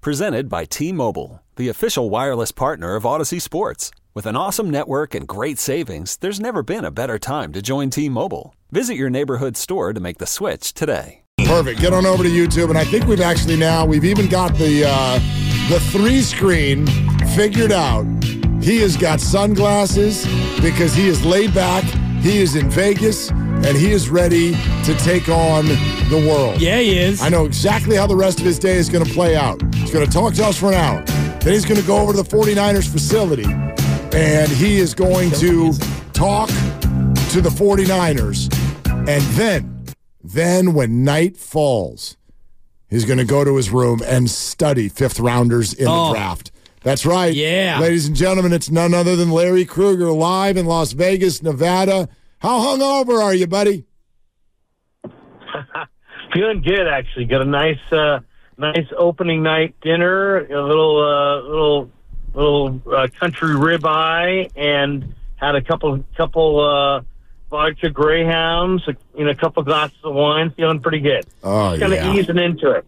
Presented by T Mobile, the official wireless partner of Audacy Sports. With an awesome network and great savings, there's never been a better time to join T Mobile. Visit your neighborhood store to make the switch today. Perfect. Get on over to YouTube, and I think we've actually now we've even got the uh, the three screen figured out. He has got sunglasses because he is laid back. He is in Vegas, and he is ready to take on the world. Yeah, he is. I know exactly how the rest of his day is going to play out. He's going to talk to us for an hour. Then he's going to go over to the 49ers facility, and he is going to talk to the 49ers. And then, then when night falls, he's going to go to his room and study fifth rounders in Oh. the draft. That's right. Yeah. Ladies and gentlemen, it's none other than Larry Krueger live in Las Vegas, Nevada. How hungover are you, buddy? Feeling good, actually. Got a nice, uh, nice opening night dinner, a little, uh, little, little uh, country ribeye, and had a couple, couple uh, vodka greyhounds, you know, a couple glasses of wine. Feeling pretty good. Oh, kind of yeah. easing into it.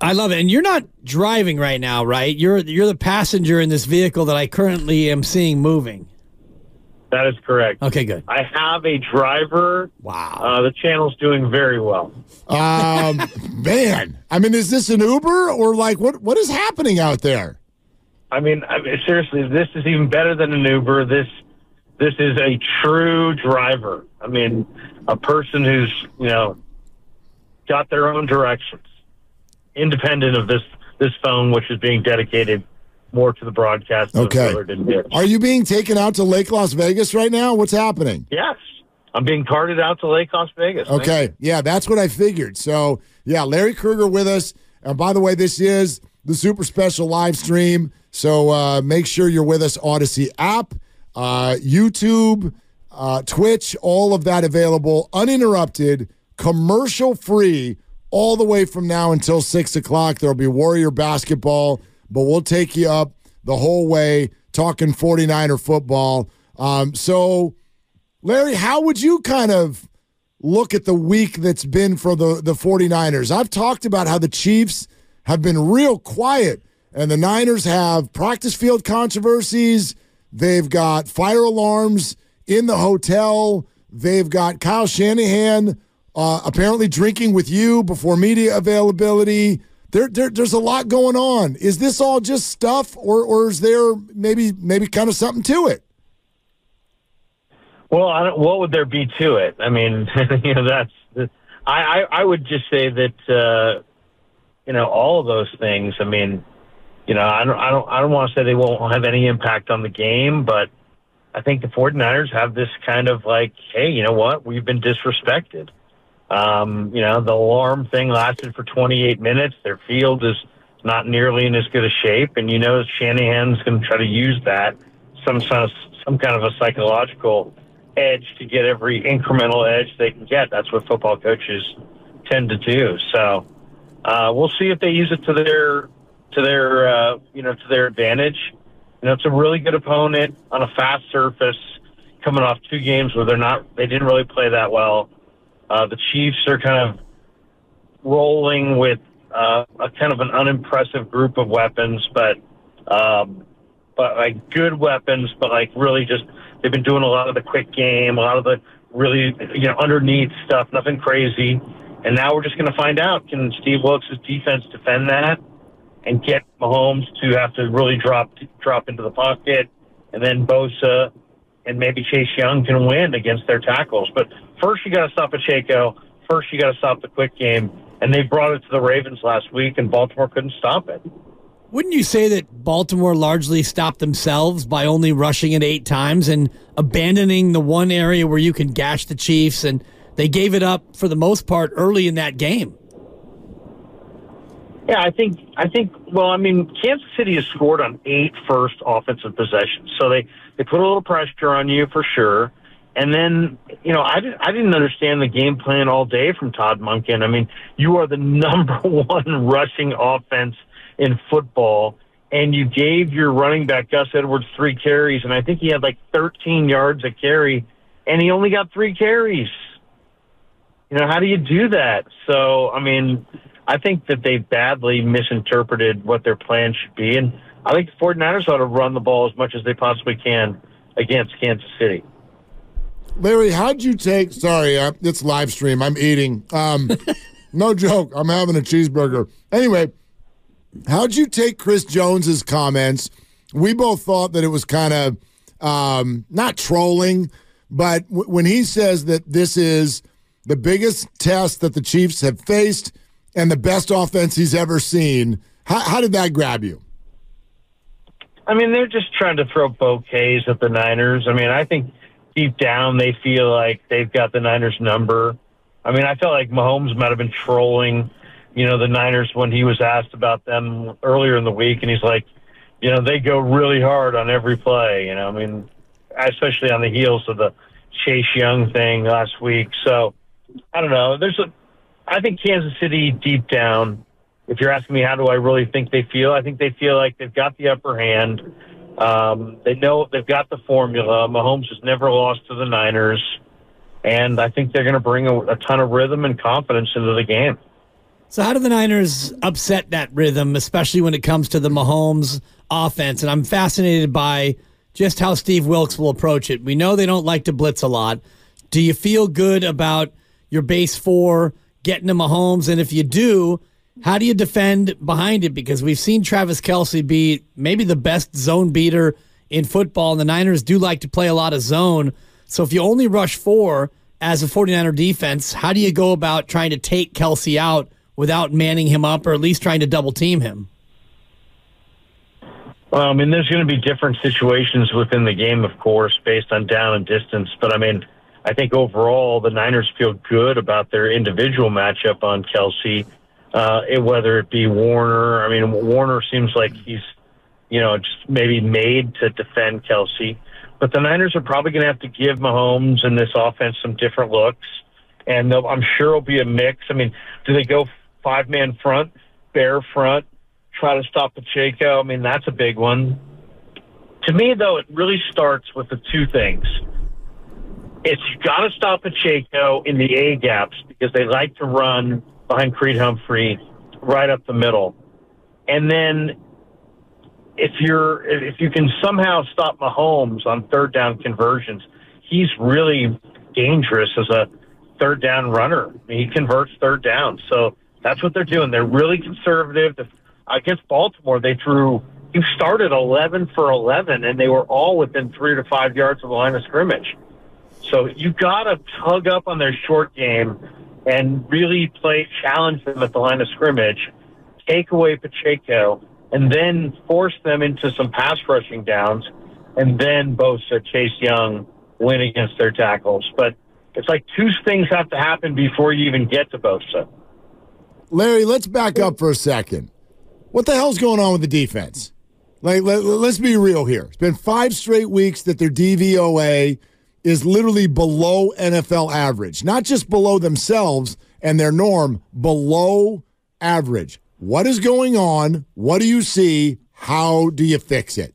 I love it. And you're not driving right now, right? You're you're the passenger in this vehicle that I currently am seeing moving. That is correct. Okay, good. I have a driver. Wow. Uh, the channel's doing very well. Um, man, I mean, is this an Uber or like what? What is happening out there? I mean, I mean, seriously, this is even better than an Uber. This this is a true driver. I mean, a person who's you know got their own directions, independent of this this phone, which is being dedicated more to the broadcast. Okay. Willard and Dick. Are you being taken out to Lake Las Vegas right now? What's happening? Yes, I'm being carted out to Lake Las Vegas. Okay, yeah, that's what I figured. So, yeah, Larry Krueger with us. And by the way, this is the super special live stream. So uh, make sure you're with us. Audacy app, uh, YouTube, uh, Twitch, all of that available, uninterrupted, commercial free, all the way from now until six o'clock. There'll be Warrior basketball, but we'll take you up the whole way talking 49er football. Um, so, Larry, how would you kind of look at the week that's been for the, the 49ers? I've talked about how the Chiefs have been real quiet, and the Niners have practice field controversies. They've got fire alarms in the hotel. They've got Kyle Shanahan uh, apparently drinking with you before media availability. There, there, there's a lot going on. Is this all just stuff, or, or is there maybe, maybe kind of something to it? Well, I don't, what would there be to it? I mean, you know, that's I, I I would just say that uh, you know all of those things. I mean, you know, I don't I don't I don't want to say they won't have any impact on the game, but I think the 49ers have this kind of like, hey, you know what? We've been disrespected. Um, you know, the alarm thing lasted for 28 minutes. Their field is not nearly in as good a shape, and you know Shanahan's going to try to use that some kind of some kind of a psychological edge to get every incremental edge they can get. That's what football coaches tend to do. So uh, we'll see if they use it to their to their uh, you know to their advantage. You know, it's a really good opponent on a fast surface, coming off two games where they're not they didn't really play that well. Uh, the Chiefs are kind of rolling with uh, a kind of an unimpressive group of weapons, but um, but like good weapons, but like really just they've been doing a lot of the quick game, a lot of the really you know underneath stuff, nothing crazy. And now we're just going to find out can Steve Wilks' defense defend that and get Mahomes to have to really drop drop into the pocket, and then Bosa and maybe Chase Young can win against their tackles. But first, you got to stop Pacheco. First, you got to stop the quick game. And they brought it to the Ravens last week, and Baltimore couldn't stop it. Wouldn't you say that Baltimore largely stopped themselves by only rushing it eight times and abandoning the one area where you can gash the Chiefs? And they gave it up for the most part early in that game. Yeah, I think I think. Well, I mean, Kansas City has scored on eight first offensive possessions, so they they put a little pressure on you for sure. And then, you know, I I didn't understand the game plan all day from Todd Monken. I mean, you are the number one rushing offense in football, and you gave your running back Gus Edwards three carries, and I think he had like 13 yards a carry, and he only got three carries. You know, how do you do that? So, I mean, I think that they badly misinterpreted what their plan should be. And I think the 49ers ought to run the ball as much as they possibly can against Kansas City. Larry, how'd you take? Sorry, uh, it's live stream. I'm eating. Um, no joke. I'm having a cheeseburger. Anyway, how'd you take Chris Jones's comments? We both thought that it was kind of um, not trolling, but w- when he says that this is the biggest test that the Chiefs have faced and the best offense he's ever seen. How, how did that grab you? I mean, they're just trying to throw bouquets at the Niners. I mean, I think deep down they feel like they've got the Niners number. I mean, I felt like Mahomes might have been trolling, you know, the Niners when he was asked about them earlier in the week, and he's like, you know, they go really hard on every play. You know, I mean, especially on the heels of the Chase Young thing last week. So I don't know. There's a I think Kansas City deep down, if you're asking me how do I really think they feel, I think they feel like they've got the upper hand. Um, they know they've got the formula. Mahomes has never lost to the Niners, and I think they're going to bring a, a ton of rhythm and confidence into the game. So, how do the Niners upset that rhythm, especially when it comes to the Mahomes offense? And I'm fascinated by just how Steve Wilks will approach it. We know they don't like to blitz a lot. Do you feel good about your base four getting to Mahomes? And if you do, how do you defend behind it? Because we've seen Travis Kelce be maybe the best zone beater in football, and the Niners do like to play a lot of zone. So if you only rush four as a 49er defense, how do you go about trying to take Kelce out without manning him up or at least trying to double team him? Well, I mean, there's going to be different situations within the game, of course, based on down and distance. But I mean, I think overall the Niners feel good about their individual matchup on Kelce, uh, whether it be Warner. I mean, Warner seems like he's, you know, just maybe made to defend Kelce. But the Niners are probably going to have to give Mahomes and this offense some different looks. And I'm sure it'll be a mix. I mean, do they go five man front, bear front, try to stop Pacheco? I mean, that's a big one. To me, though, it really starts with the two things it's got to stop Pacheco in the A gaps because they like to run behind Creed Humphrey right up the middle. And then if you're if you can somehow stop Mahomes on third down conversions, he's really dangerous as a third down runner. He converts third down. So that's what they're doing. They're really conservative. Against Baltimore, they threw you started 11 for 11 and they were all within 3 to 5 yards of the line of scrimmage. So you got to tug up on their short game and really play, challenge them at the line of scrimmage, take away Pacheco, and then force them into some pass rushing downs, and then Bosa, Chase Young win against their tackles. But it's like two things have to happen before you even get to Bosa. Larry, let's back up for a second. What the hell's going on with the defense? Like, let, us be real here. It's been five straight weeks that their DVOA is literally below NFL average, not just below themselves and their norm, below average. What is going on? What do you see? How do you fix it?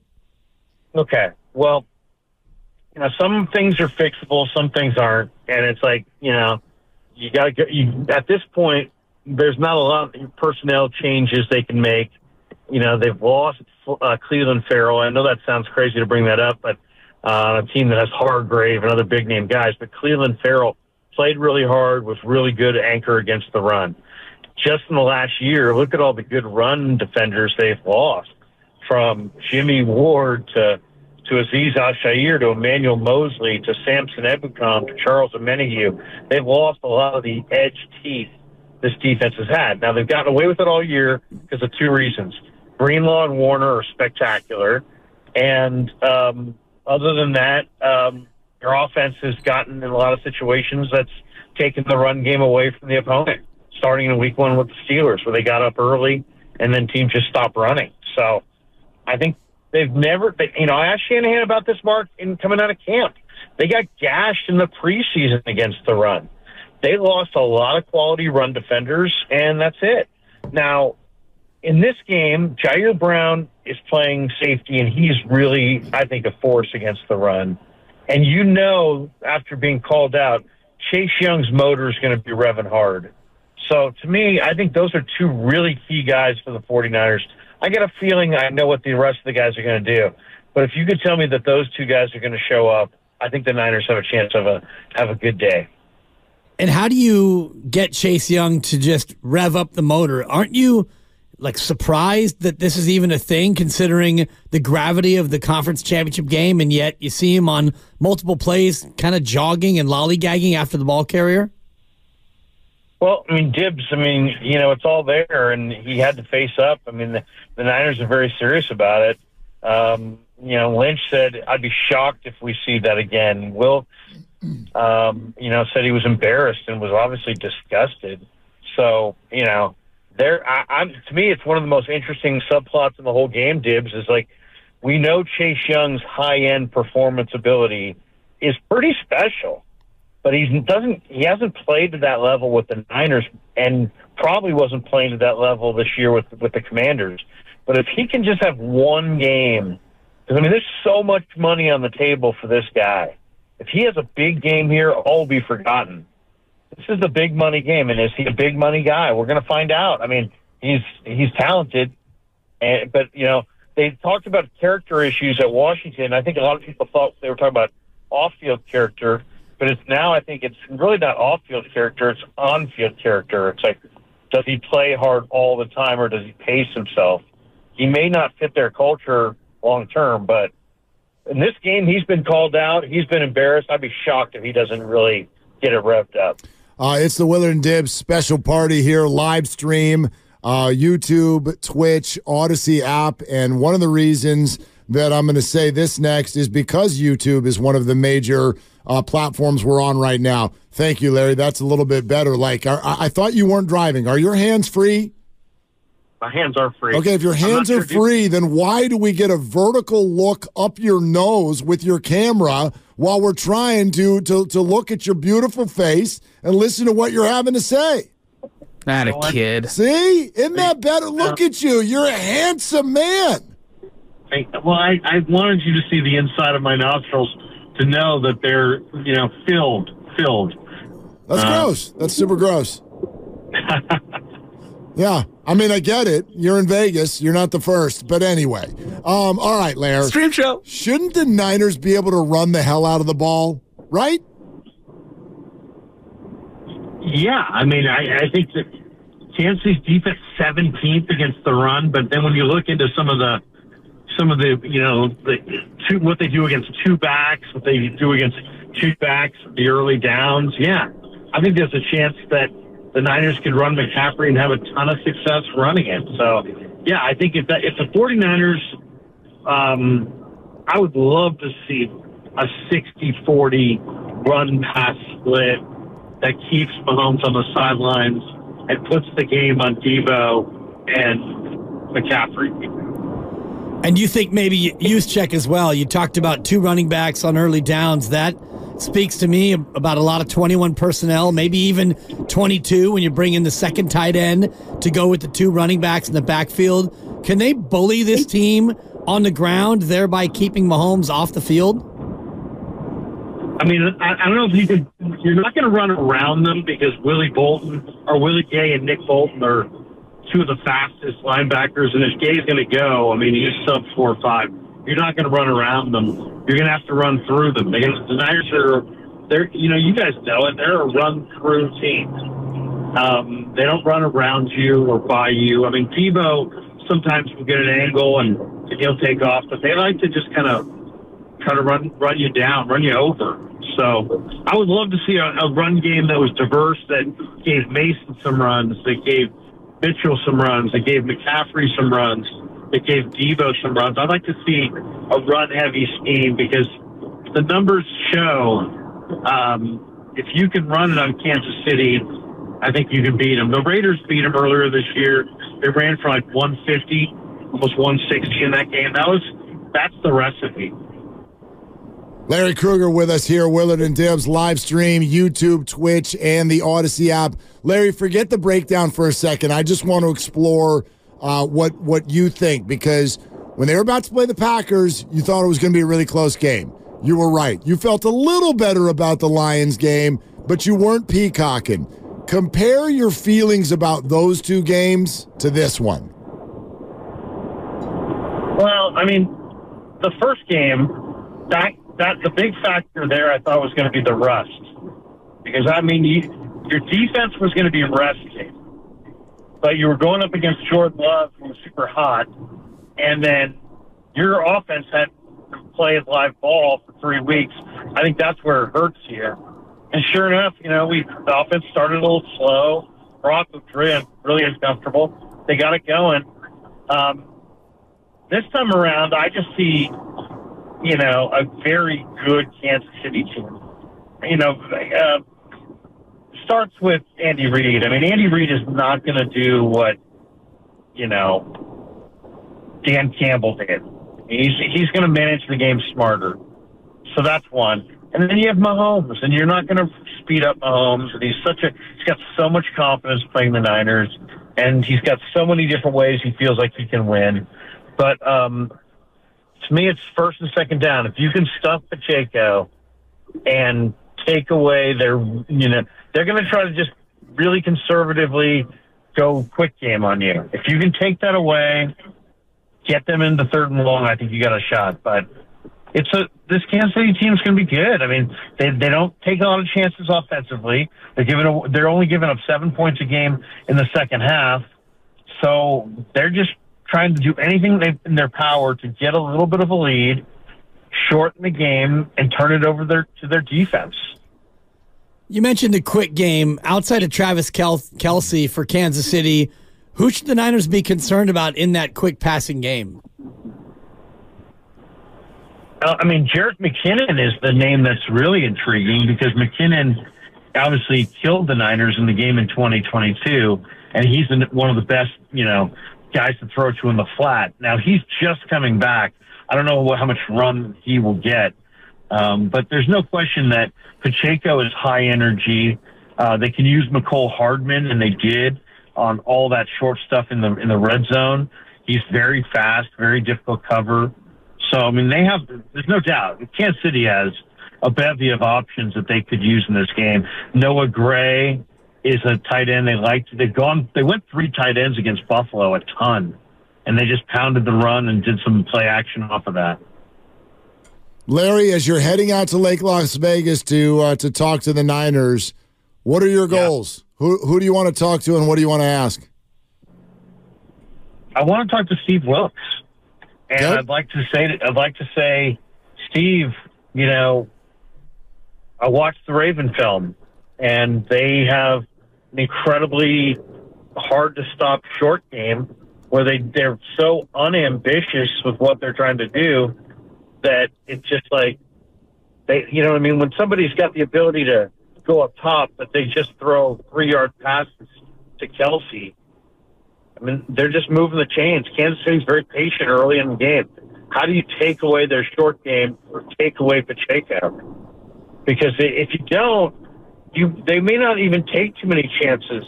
Okay. Well, you know, some things are fixable, some things aren't. And it's like, you know, you got to get, you, at this point, there's not a lot of personnel changes they can make. You know, they've lost uh, Clelin Ferrell. I know that sounds crazy to bring that up, but uh, a team that has Hargrave and other big name guys. But Clelin Ferrell played really hard, was really good anchor against the run. Just in the last year, look at all the good run defenders they've lost, from Jimmy Ward to to Azeez Al-Shaair to Emmanuel Moseley to Samson Ebukam to Charles Omenihu. They've lost a lot of the edge teeth this defense has had. Now they've gotten away with it all year because of two reasons: Greenlaw and Warner are spectacular, and um, other than that, um, your offense has gotten in a lot of situations that's taken the run game away from the opponent. Starting in week one with the Steelers, where they got up early and then teams just stopped running. So I think they've never, they, you know, I asked Shanahan about this, Mark, in coming out of camp. They got gashed in the preseason against the run. They lost a lot of quality run defenders, and that's it. Now, in this game, Ji'Ayir Brown is playing safety, and he's really, I think, a force against the run. And you know, after being called out, Chase Young's motor is going to be revving hard. So to me, I think those are two really key guys for the 49ers. I get a feeling I know what the rest of the guys are going to do. But if you could tell me that those two guys are going to show up, I think the Niners have a chance of a have a good day. And how do you get Chase Young to just rev up the motor? Aren't you like surprised that this is even a thing considering the gravity of the conference championship game and yet you see him on multiple plays kind of jogging and lollygagging after the ball carrier? Well, I mean, Dibs, I mean, you know, it's all there, and he had to face up. I mean, the, the Niners are very serious about it. Um, you know, Lynch said, I'd be shocked if we see that again. Will, um, you know, said he was embarrassed and was obviously disgusted. So, you know, there, I, I'm, to me, it's one of the most interesting subplots in the whole game, Dibs, is like, we know Chase Young's high end performance ability is pretty special but he doesn't. He hasn't played to that level with the Niners, and probably wasn't playing to that level this year with with the Commanders. But if he can just have one game, because I mean, there's so much money on the table for this guy. If he has a big game here, all will be forgotten. This is a big money game, and is he a big money guy? We're going to find out. I mean, he's he's talented, and but you know they talked about character issues at Washington. I think a lot of people thought they were talking about off-field character but it's now I think it's really not off field character, it's on field character. It's like does he play hard all the time or does he pace himself? He may not fit their culture long term, but in this game he's been called out, he's been embarrassed. I'd be shocked if he doesn't really get it revved up. Uh, it's the Willard and Dibs special party here, live stream, uh, YouTube, Twitch, Audacy app, and one of the reasons that I'm going to say this next is because YouTube is one of the major uh, platforms we're on right now. Thank you, Larry. That's a little bit better. Like, I, I thought you weren't driving. Are your hands free? My hands are free. Okay, if your hands are sure free, then why do we get a vertical look up your nose with your camera while we're trying to to to look at your beautiful face and listen to what you're having to say? Not a kid. See, isn't that better? Look at you. You're a handsome man. well, I, I wanted you to see the inside of my nostrils to know that they're you know filled filled. That's uh, gross. That's super gross. yeah, I mean, I get it. You're in Vegas. You're not the first, but anyway. Um, all right, Lair. Stream show. Shouldn't the Niners be able to run the hell out of the ball? Right? Yeah, I mean, I, I think that Kansas City's defense 17th against the run, but then when you look into some of the some of the, you know, the two, what they do against two backs, what they do against two backs, the early downs. Yeah, I think there's a chance that the Niners could run McCaffrey and have a ton of success running it. So, yeah, I think if that, if the 49ers, um, I would love to see a 60-40 run pass split that keeps Mahomes on the sidelines and puts the game on Deebo and McCaffrey. And you think maybe Juszczyk as well. You talked about two running backs on early downs. That speaks to me about a lot of 21 personnel, maybe even 22 when you bring in the second tight end to go with the two running backs in the backfield. Can they bully this team on the ground, thereby keeping Mahomes off the field? I mean, I, I don't know if you could. You're not going to run around them because Willie Bolton or Willie Gay and Nick Bolton are two of the fastest linebackers, and if Gay's going to go, I mean, he's sub four or five. You're not going to run around them. You're going to have to run through them. Because the Niners are, they're, you know, you guys know it. They're a run through team. Um, they don't run around you or by you. I mean, Deebo sometimes will get an angle and, and he'll take off, but they like to just kind of try to run run you down, run you over. So I would love to see a, a run game that was diverse, that gave Mason some runs, that gave Mitchell some runs. that gave McCaffrey some runs. They gave Deebo some runs. I'd like to see a run heavy scheme because the numbers show um, if you can run it on Kansas City, I think you can beat them. The Raiders beat them earlier this year. They ran for like 150, almost 160 in that game. That was that's the recipe. Larry Krueger with us here, Willard and Dibs live stream, YouTube, Twitch, and the Audacy app. Larry, forget the breakdown for a second. I just want to explore uh, what what you think because when they were about to play the Packers, you thought it was going to be a really close game. You were right. You felt a little better about the Lions game, but you weren't peacocking. Compare your feelings about those two games to this one. Well, I mean, the first game, that that the big factor there, I thought was going to be the rust, because I mean, you, your defense was going to be rested, but you were going up against Jordan Love, who was super hot, and then your offense had to play live ball for three weeks. I think that's where it hurts you. And sure enough, you know, we the offense started a little slow. Brock looked really, really uncomfortable. They got it going. Um, this time around, I just see you know, a very good Kansas City team. You know, uh, starts with Andy Reid. I mean, Andy Reid is not going to do what, you know, Dan Campbell did. He's he's going to manage the game smarter. So that's one. And then you have Mahomes, and you're not going to speed up Mahomes. And he's such a he's got so much confidence playing the Niners, and he's got so many different ways he feels like he can win. But um, to me, it's first and second down. If you can stuff Pacheco and take away their, you know, they're going to try to just really conservatively go quick game on you. If you can take that away, get them into third and long, I think you got a shot. But it's a this Kansas City team is going to be good. I mean, they they don't take a lot of chances offensively. They're giving a, they're only giving up seven points a game in the second half, so they're just trying to do anything in their power to get a little bit of a lead, shorten the game, and turn it over their, to their defense. You mentioned the quick game. Outside of Travis Kel- Kelce for Kansas City, who should the Niners be concerned about in that quick passing game? Uh, I mean, Jerick McKinnon is the name that's really intriguing because McKinnon obviously killed the Niners in the game in 2022, and he's one of the best, you know, guys to throw to in the flat. Now he's just coming back. I don't know what, how much run he will get, um, but there's no question that Pacheco is high energy. Uh, they can use Mecole Hardman, and they did on all that short stuff in the in the red zone. He's very fast, very difficult cover. So I mean, they have. There's no doubt. Kansas City has a bevy of options that they could use in this game. Noah Gray is a tight end they liked. They've gone. They went three tight ends against Buffalo a ton, and they just pounded the run and did some play action off of that. Larry, as you're heading out to Lake Las Vegas to uh, to talk to the Niners, what are your goals? Yeah. Who who do you want to talk to, and what do you want to ask? I want to talk to Steve Wilks, and yep. I'd like to say I'd like to say, Steve, you know, I watched the Raven film, and they have an incredibly hard to stop short game where they they're so unambitious with what they're trying to do that it's just like they you know what I mean when somebody's got the ability to go up top but they just throw three yard passes to Kelce. I mean they're just moving the chains. Kansas City's very patient early in the game. How do you take away their short game or take away Pacheco? Because if you don't, you they may not even take too many chances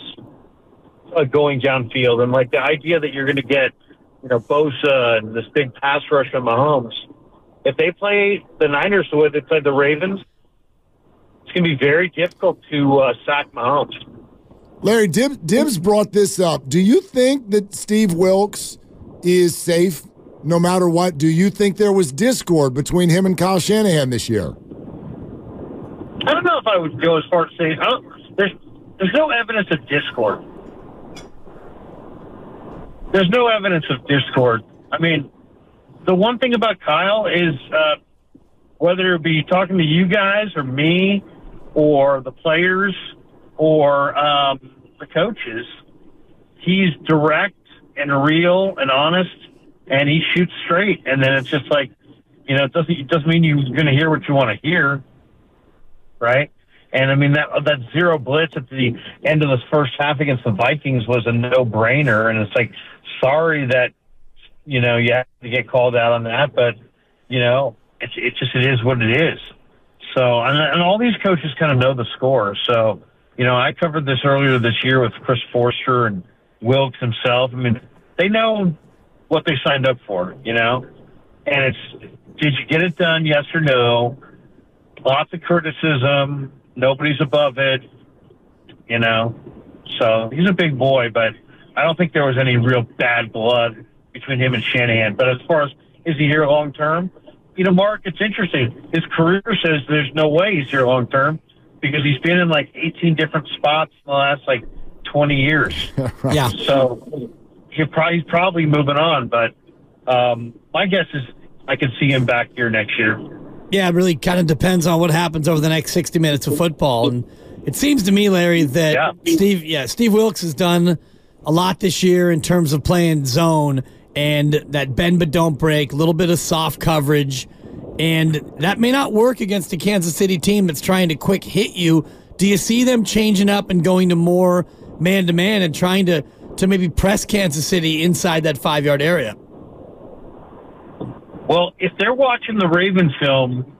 uh, going downfield, and like the idea that you're going to get, you know, Bosa and this big pass rush from Mahomes. If they play the Niners the way they played the Ravens, it's going to be very difficult to uh, sack Mahomes. Larry Dib, Dibs brought this up. Do you think that Steve Wilks is safe no matter what? Do you think there was discord between him and Kyle Shanahan this year? I don't know if I would go as far as saying there's there's no evidence of discord. There's no evidence of discord. I mean, the one thing about Kyle is uh, whether it be talking to you guys or me or the players or um, the coaches, he's direct and real and honest, and he shoots straight. And then it's just like, you know, it doesn't it doesn't mean you're going to hear what you want to hear right? And I mean that that zero blitz at the end of the first half against the Vikings was a no brainer. And it's like, sorry that you know you have to get called out on that, but you know it's it just it is what it is. So and, and all these coaches kind of know the score. So you know I covered this earlier this year with Chris Forster and Wilks himself. I mean they know what they signed up for. You know, and it's did you get it done? Yes or no? Lots of criticism Nobody's above it, you know. So he's a big boy, but I don't think there was any real bad blood between him and Shanahan. But as far as is he here long term? You know, Mark, it's interesting. His career says there's no way he's here long term because he's been in like 18 different spots in the last like 20 years. right. Yeah. So he probably, he's probably moving on. But um, my guess is I could see him back here next year. Yeah, it really kind of depends on what happens over the next 60 minutes of football. And it seems to me, Larry, that Yeah. Steve, yeah, Steve Wilks has done a lot this year in terms of playing zone and that bend but don't break, a little bit of soft coverage. And that may not work against a Kansas City team that's trying to quick hit you. Do you see them changing up and going to more man to man and trying to, to maybe press Kansas City inside that five yard area? Well, if they're watching the Raven film,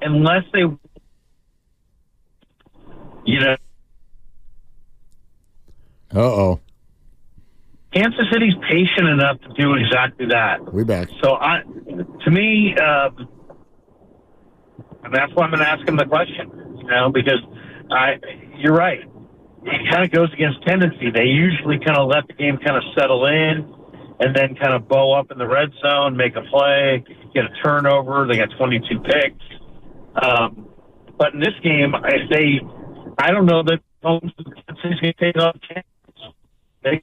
unless they, you know, Uh oh. Kansas City's patient enough to do exactly that. We back. So I, to me, and that's why I'm going to ask him the question. You know, because I, you're right. It kind of goes against tendency. They usually kind of let the game kind of settle in, and then kind of bow up in the red zone, make a play, get a turnover. They got 22 picks. Um, but in this game, if they, I don't know that Holmes is going to take off. They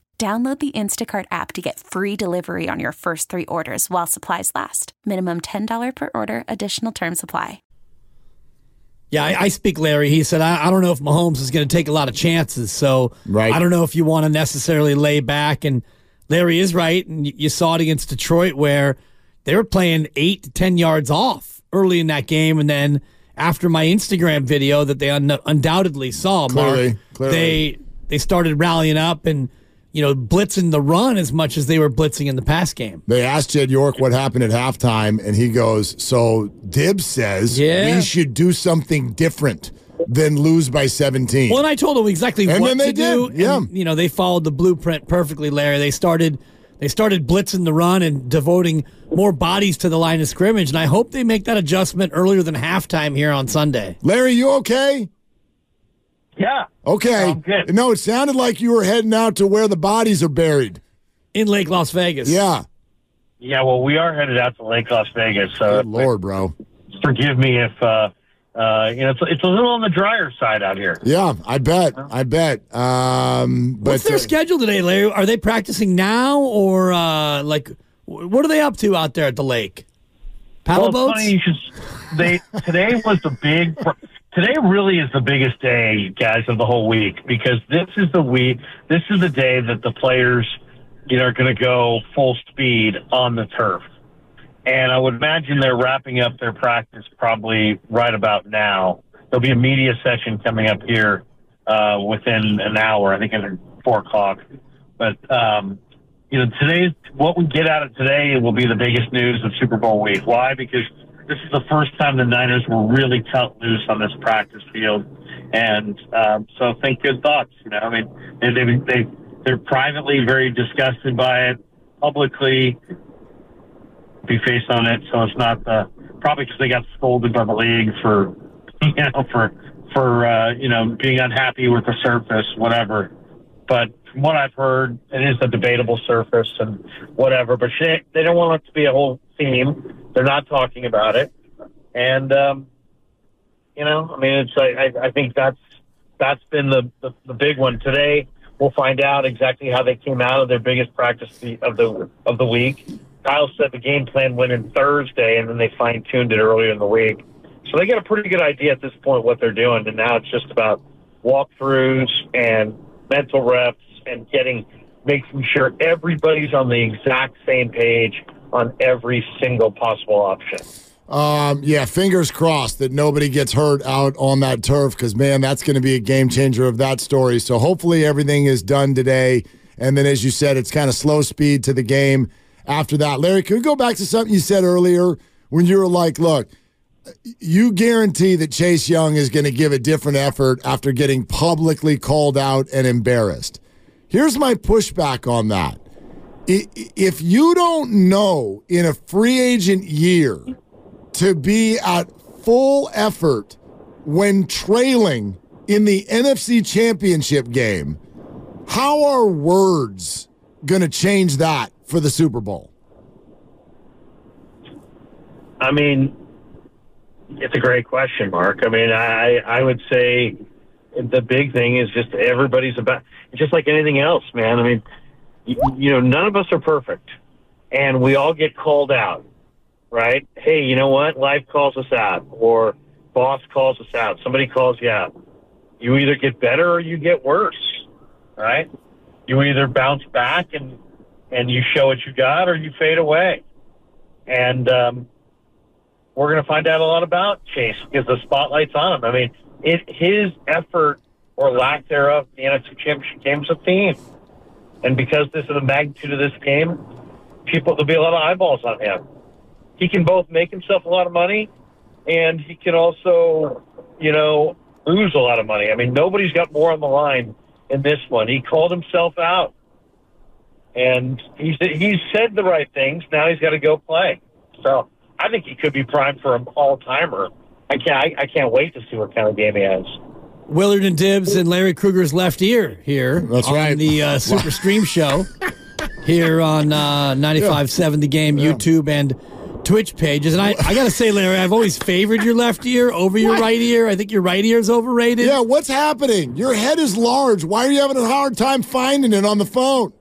Download the Instacart app to get free delivery on your first three orders while supplies last. Minimum $10 per order, additional term supply. Yeah, I, I speak Larry. He said, I, I don't know if Mahomes is going to take a lot of chances. So Right. I don't know if you want to necessarily lay back. And Larry is right. And you, you saw it against Detroit where they were playing eight to 10 yards off early in that game. And then after my Instagram video that they un- undoubtedly saw, Clearly, Mark, clearly. they they started rallying up and, you know, blitzing the run as much as they were blitzing in the pass game. They asked Jed York what happened at halftime, and he goes, So Dibs says Yeah. we should do something different than lose by 17. Well, and I told them exactly And what they to do. yeah. And, you know, they followed the blueprint perfectly, Larry. They started they started blitzing the run and devoting more bodies to the line of scrimmage. And I hope they make that adjustment earlier than halftime here on Sunday. Larry, you okay? Yeah. Okay. Good. No, it sounded like you were heading out to where the bodies are buried. In Lake Las Vegas. Yeah. Yeah, well, we are headed out to Lake Las Vegas, so Good Lord, bro. forgive me if uh, uh, you know it's, it's a little on the drier side out here. Yeah, I bet. I bet. Um, but What's their uh, schedule today, Larry? Are they practicing now or uh, like what are they up to out there at the lake? Paddle well, boats? funny you should. They today was the big. Today really is the biggest day, guys, of the whole week because this is the week. This is the day that the players, you know, are going to go full speed on the turf, and I would imagine they're wrapping up their practice probably right about now. there'll be a media session coming up here uh, within an hour. I think at four o'clock. But um, you know, today's what we get out of today will be the biggest news of Super Bowl week. Why? Because this is the first time the Niners will really cut loose on this practice field, and um, so think good thoughts. You know, I mean, they, they, they they're privately very disgusted by it. Publicly, be faced on it, so it's not the probably because they got scolded by the league for you know for for uh, you know being unhappy with the surface, whatever. But from what I've heard, it is a debatable surface and whatever. But they, they don't want it to be a whole theme. They're not talking about it, and um, you know, I mean, it's I, I think that's that's been the, the the big one today. We'll find out exactly how they came out of their biggest practice of the of the week. Kyle said the game plan went in Thursday, and then they fine tuned it earlier in the week. So they got a pretty good idea at this point what they're doing, and now it's just about walkthroughs and mental reps and getting making sure everybody's on the exact same page on every single possible option. Um, yeah, fingers crossed that nobody gets hurt out on that turf because, man, that's going to be a game changer of that story. So hopefully everything is done today. And then, as you said, it's kind of slow speed to the game after that. Larry, can we go back to something you said earlier when you were like, look, you guarantee that Chase Young is going to give a different effort after getting publicly called out and embarrassed. Here's my pushback on that. If you don't know in a free agent year to be at full effort when trailing in the NFC Championship game, how are words going to change that for the Super Bowl? I mean, it's a great question, Mark. I mean, I I would say the big thing is just everybody's about just like anything else, man. I mean, you, know, none of us are perfect, and we all get called out, right? Hey, you know what? Life calls us out, or boss calls us out. Somebody calls you out. You either get better or you get worse, right? You either bounce back and and you show what you got, or you fade away. And um, we're going to find out a lot about Chase because the spotlight's on him. I mean, it, his effort or lack thereof, in the NFC Championship game is a theme. And because this is the magnitude of this game, people there'll be a lot of eyeballs on him. He can both make himself a lot of money, and he can also, you know, lose a lot of money. I mean, nobody's got more on the line in this one. He called himself out, and he's he's said the right things. Now he's got to go play. So I think he could be primed for an all timer. I can't I, I can't wait to see what kind of game he has. Willard and Dibs and Larry Krueger's left ear here. That's on right. The uh, Super Stream Show here on uh, 95.7 The Game Yeah. YouTube and Twitch pages. And I, I got to say, Larry, I've always favored your left ear over your right ear. I think your right ear is overrated. Yeah, what's happening? Your head is large. Why are you having a hard time finding it on the phone?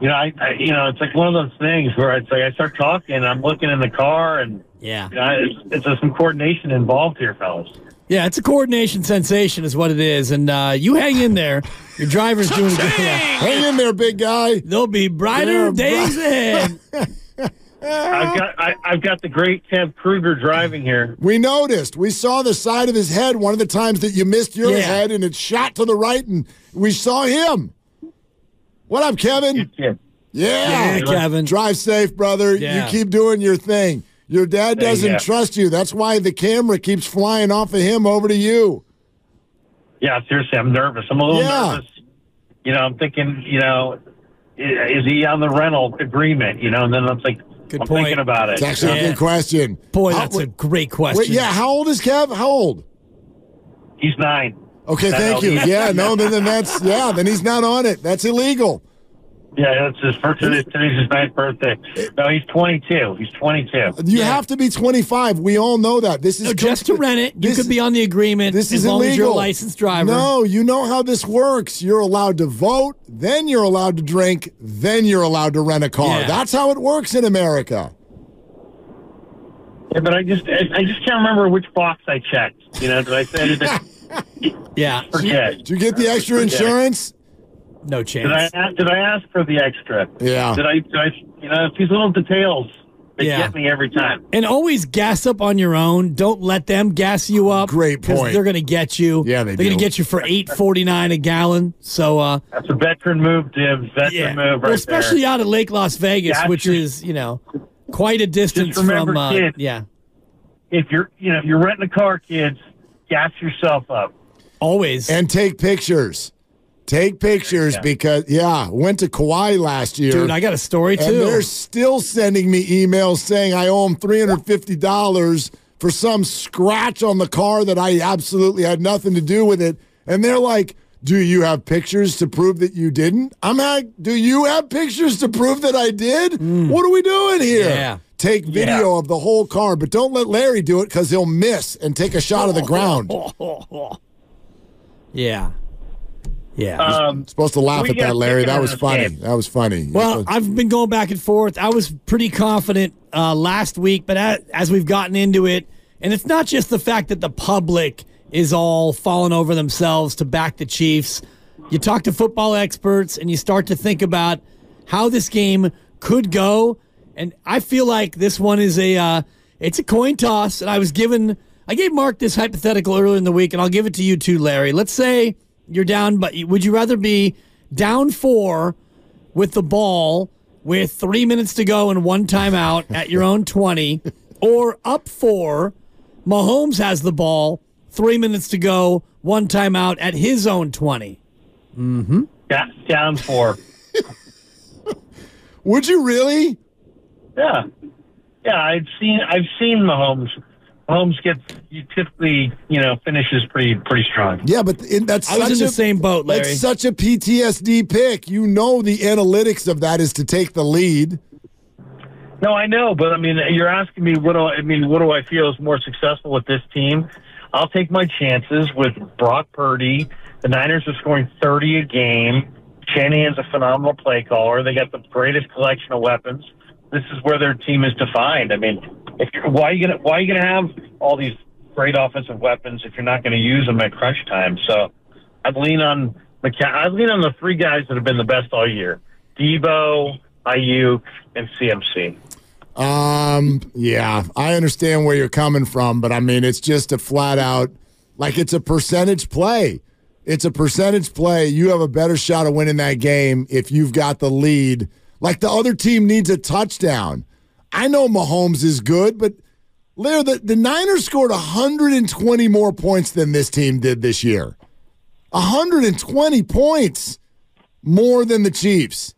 You know, I, I you know, it's like one of those things where it's like I start talking, and I'm looking in the car, and Yeah. you know, it's, it's some coordination involved here, fellas. Yeah, it's a coordination sensation, is what it is. And uh, you hang in there. Your driver's doing a good yeah. Hang in there, big guy. There'll be brighter Yeah, days bri- ahead. I've got I, I've got the great Kev Krueger driving here. We noticed. We saw the side of his head one of the times that you missed your Yeah. head and it shot to the right, and we saw him. What up, Kevin? Yeah. Yeah. Yeah, Kevin. Drive safe, brother. Yeah. You keep doing your thing. Your dad doesn't yeah. trust you. That's why the camera keeps flying off of him over to you. Yeah, seriously, I'm nervous. I'm a little Yeah. nervous. You know, I'm thinking, you know, is he on the rental agreement? You know, and then I'm like, Good I'm point. thinking about it. It's actually Yeah. a good question. Boy, How- that's a great question. Wait, yeah, how old is Kev? How old? He's nine. Okay, That thank you. Yeah, no, then, then that's yeah, then he's not on it. That's illegal. Yeah, that's his first. Today's his ninth birthday. No, he's 22. He's 22. You Yeah. have to be 25. We all know that. This is No, just to rent it, you this could be on the agreement This as is long illegal. as you're a licensed driver. No, you know how this works. You're allowed to vote, then you're allowed to drink, then you're allowed to rent a car. Yeah. That's how it works in America. Yeah, but I just, I, I just can't remember which box I checked. You know, did I say did I Yeah, forget? Did you get the extra Forget. insurance? No Did I chance. did I ask for the extra? Yeah. Did I, did I? You know, it's these little details. They Yeah. get me every time. And always gas up on your own. Don't let them gas you up. Great point. They're going to get you. Yeah, they They're going to get you for eight forty nine a gallon. So, uh, That's a veteran move, Dibs. Veteran yeah, move right well, especially there. out of Lake Las Vegas, Gas which your- is you know quite a distance Just remember, from. Uh, kids. yeah, If you're, you know, if you're renting a car, kids, gas yourself up. always. And take pictures. Take pictures Yeah. because yeah, went to Kauai last year. Dude, I got a story and too. they're still sending me emails saying I owe them three hundred fifty dollars for some scratch on the car that I absolutely had nothing to do with it. And they're like, "Do you have pictures to prove that you didn't?" I'm like, "Do you have pictures to prove that I did? What are we doing here?" Mm. Yeah. Take video Yeah. of the whole car, but don't let Larry do it because he'll miss and take a shot of the ground. yeah, yeah. Um, Supposed to laugh at that, Larry. That was funny. game? That was funny. Well, I've been going back and forth. I was pretty confident uh, last week, but as, as we've gotten into it, and it's not just the fact that the public is all falling over themselves to back the Chiefs. You talk to football experts and you start to think about how this game could go, and I feel like this one is a uh, it's a coin toss. And I was given I gave Mark this hypothetical earlier in the week, and I'll give it to you too, Larry. Let's say you're down, but would you rather be down four? with the ball with three minutes to go and one timeout at your own 20, or up four, Mahomes has the ball, three minutes to go, one timeout at his own 20. Mm-hmm. da- down four. Would you really? Yeah, yeah. I've seen I've seen Mahomes. Mahomes gets you typically you know finishes pretty pretty strong. Yeah, but in, that's I was such in the same boat, Larry. That's such a PTSD pick. You know the analytics of that is to take the lead. No, I know, but I mean, you're asking me what do I, I mean? What do I feel is more successful with this team? I'll take my chances with Brock Purdy. The Niners are scoring 30 a game. Shanahan's a phenomenal play caller. They got the greatest collection of weapons. This is where their team is defined. I mean, if you're, why are you gonna why are you gonna have all these great offensive weapons if you're not going to use them at crunch time? So I'd lean on McCa- I'd lean on the three guys that have been the best all year: Deebo, Aiyuk, and CMC. Um, yeah, I understand where you're coming from, but I mean, it's just a flat out, like it's a percentage play. It's a percentage play. You have a better shot of winning that game if you've got the lead. Like the other team needs a touchdown. I know Mahomes is good, but Lair, the, the Niners scored 120 more points than this team did this year. 120 points more than the Chiefs.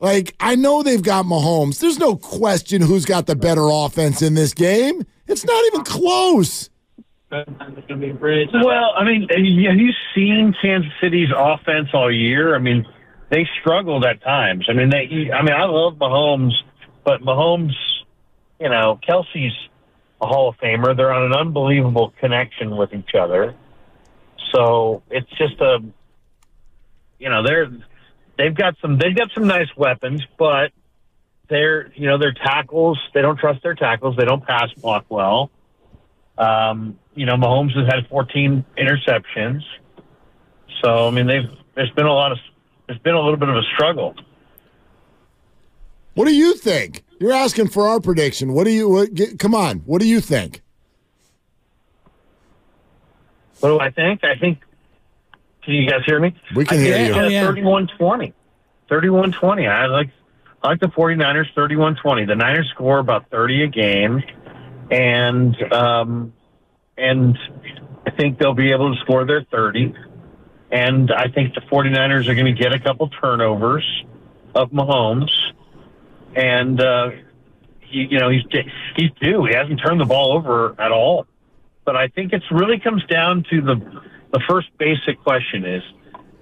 Like, I know they've got Mahomes. There's no question who's got the better offense in this game. It's not even close. Well, I mean, have you seen Kansas City's offense all year? I mean, they struggled at times. I mean, they. I mean, I love Mahomes, but Mahomes, you know, Kelce's a Hall of Famer. They're on an unbelievable connection with each other. So it's just a, you know, they're they've got some they've got some nice weapons, but they're you know their tackles they don't trust their tackles. They don't pass block well. Um, you know, Mahomes has had 14 interceptions. So I mean, they've there's been a lot of there's been a little bit of a struggle. What do you think? You're asking for our prediction. What do you, what, get, come on, what do you think? What do I think? I think. Can you guys hear me? We can I hear you. Oh, yeah. 31-20. 31-20. I like I like the 49ers 31-20. The Niners score about 30 a game and um and I think they'll be able to score their 30 and I think the 49ers are going to get a couple turnovers of Mahomes and uh he you know he's he's due. He hasn't turned the ball over at all. But I think it really comes down to the the first basic question is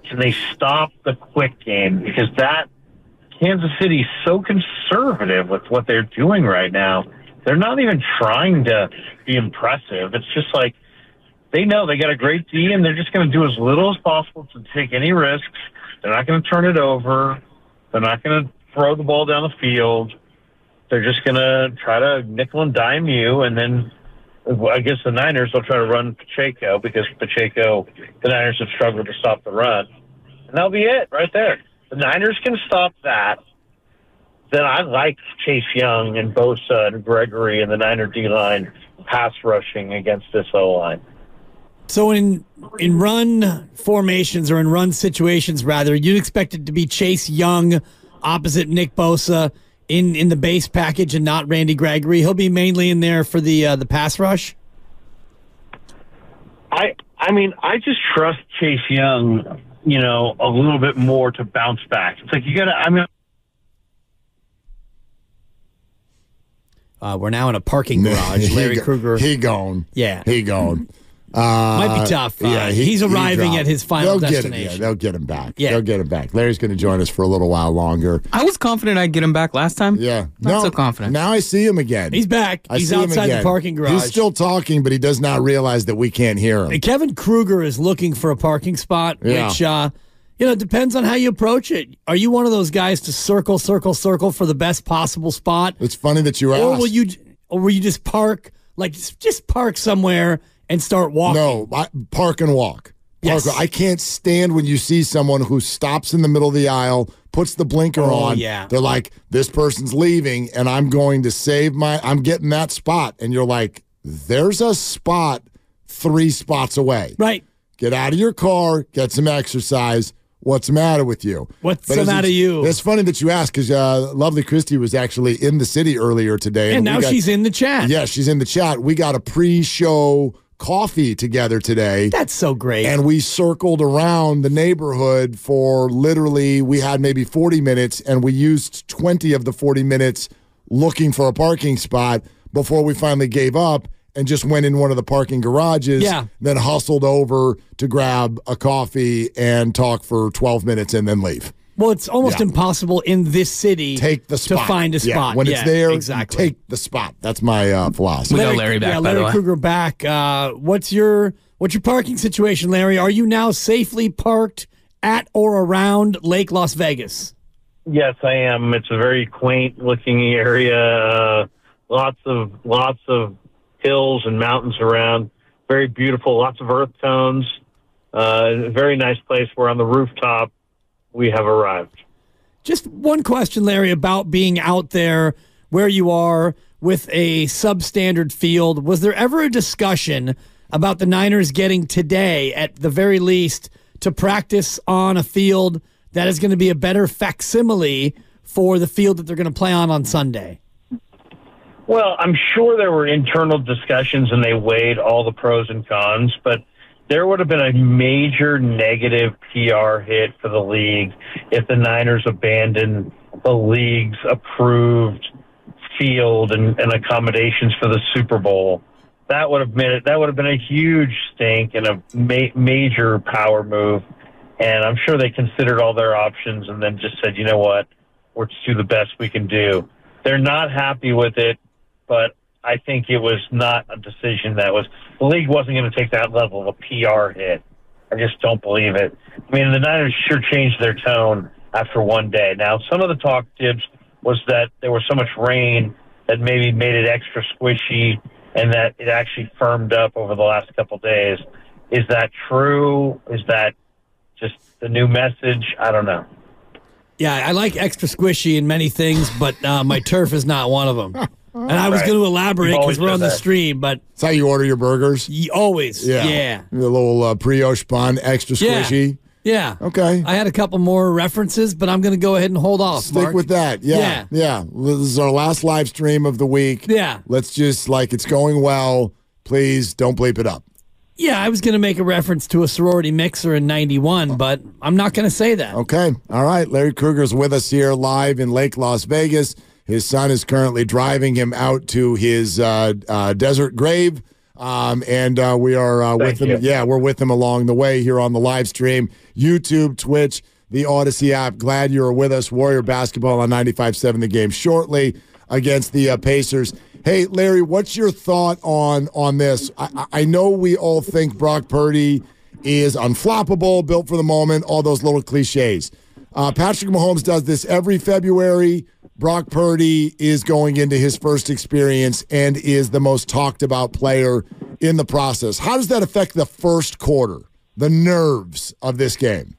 can they stop the quick game because that Kansas City's so conservative with what they're doing right now. They're not even trying to be impressive. It's just like they know they got a great D and they're just going to do as little as possible to take any risks. They're not going to turn it over. They're not going to throw the ball down the field. They're just going to try to nickel and dime you, and then I guess the Niners will try to run Pacheco because Pacheco, the Niners have struggled to stop the run, and that'll be it right there. The Niners can stop that. then I like Chase Young and Bosa and Gregory and the Niner D line pass rushing against this O line. So in in run formations or in run situations, rather, you'd expect it to be Chase Young opposite Nick Bosa in in the base package and not Randy Gregory. He'll be mainly in there for the uh, the pass rush. I I mean I just trust Chase Young, you know, a little bit more to bounce back. It's like you got to. I mean. Uh, we're now in a parking garage. Larry Krueger. He gone. Yeah. He gone. Uh, Might be tough. Uh, yeah, he's arriving dropped. at his final they'll Get him, destination. yeah, they'll get him back. Yeah. They'll get him back. Larry's going to join us for a little while longer. I was confident I'd get him back last time. Yeah. Not no, so confident. Now I see him again. He's back. I He's see him outside the parking garage. He's still talking, but he does not realize that we can't hear him. And Kevin Krueger is looking for a parking spot, Yeah. which uh, you know it depends on how you approach it. Are you one of those guys to circle, circle, circle for the best possible spot, It's funny that you asked. or will you, or will you just park like just, just park somewhere and start walking? No, I, park and walk. Yes. I can't stand when you see someone who stops in the middle of the aisle, puts the blinker Oh, on. yeah. They're like, this person's leaving, and I'm going to save my, I'm getting that spot. And you're like, there's a spot three spots away. Right. Get out of your car, get some exercise. What's the matter with you? What's But the matter you? It's funny that you ask because uh, lovely Christy was actually in the city earlier today. And we now got- she's in the chat. Yeah, she's in the chat. We got a pre-show coffee together today. That's so great. And we circled around the neighborhood for literally, we had maybe 40 minutes, and we used 20 of the 40 minutes looking for a parking spot before we finally gave up and just went in one of the parking garages. Yeah. Then hustled over to grab a coffee and talk for 12 minutes and then leave. Well, it's almost Yeah. impossible in this city Take the spot. to find a Yeah, spot. When Yeah, it's there, exactly. take the spot. That's my uh, philosophy. We got Larry back, yeah, by the Larry way. Krueger back. Uh, what's your what's your parking situation, Larry? Are you now safely parked at or around Lake Las Vegas? Yes, I am. It's a very quaint looking area. Uh, lots of lots of hills and mountains around. Very beautiful. Lots of earth tones. Uh, very nice place. We're on the rooftop. We have arrived. Just one question, Larry, about being out there where you are with a substandard field. Was there ever a discussion about the Niners getting today, at the very least, to practice on a field that is going to be a better facsimile for the field that they're going to play on on Sunday? Well, I'm sure there were internal discussions and they weighed all the pros and cons, but there would have been a major negative PR hit for the league if the Niners abandoned the league's approved field and, and accommodations for the Super Bowl. That would have been. That would have been a huge stink and a ma- major power move. And I'm sure they considered all their options and then just said, you know what, just do the best we can do. They're not happy with it but I think it was not a decision that was the league wasn't going to take that level of a PR hit. I just don't believe it. I mean, the Niners sure changed their tone after one day. Now, some of the talk, Dibs, was that there was so much rain that maybe made it extra squishy, and that it actually firmed up over the last couple days. Is that true? Is that just the new message? I don't know. Yeah, I like extra squishy in many things, but uh, my turf is not one of them. And I was Right. going to elaborate because we're on said the stream, but That's how you order your burgers? y- always, Yeah. yeah, A little uh, brioche bun, extra Yeah. squishy. yeah. Okay. I had a couple more references, but I'm going to go ahead and hold off. Stick Mark. with that. Yeah, Yeah. yeah. This is our last live stream of the week. Yeah. Let's just, like, it's going well. Please don't bleep it up. Yeah, I was going to make a reference to a sorority mixer in '91, but I'm not going to say that. Okay. All right. Larry Krueger's with us here live in Lake Las Vegas. His son is currently driving him out to his uh, uh, desert grave. Um, and uh, we are uh, with him. you. Yeah, we're with him along the way here on the live stream, YouTube, Twitch, the Audacy app. Glad you're with us. Warrior basketball on 95.7 the game shortly against the uh, Pacers. Hey, Larry, what's your thought on on this? I, I I know we all think Brock Purdy is unflappable, built for the moment, all those little cliches. Uh, Patrick Mahomes does this every February. Brock Purdy is going into his first experience and is the most talked about player in the process. How does that affect the first quarter, the nerves of this game?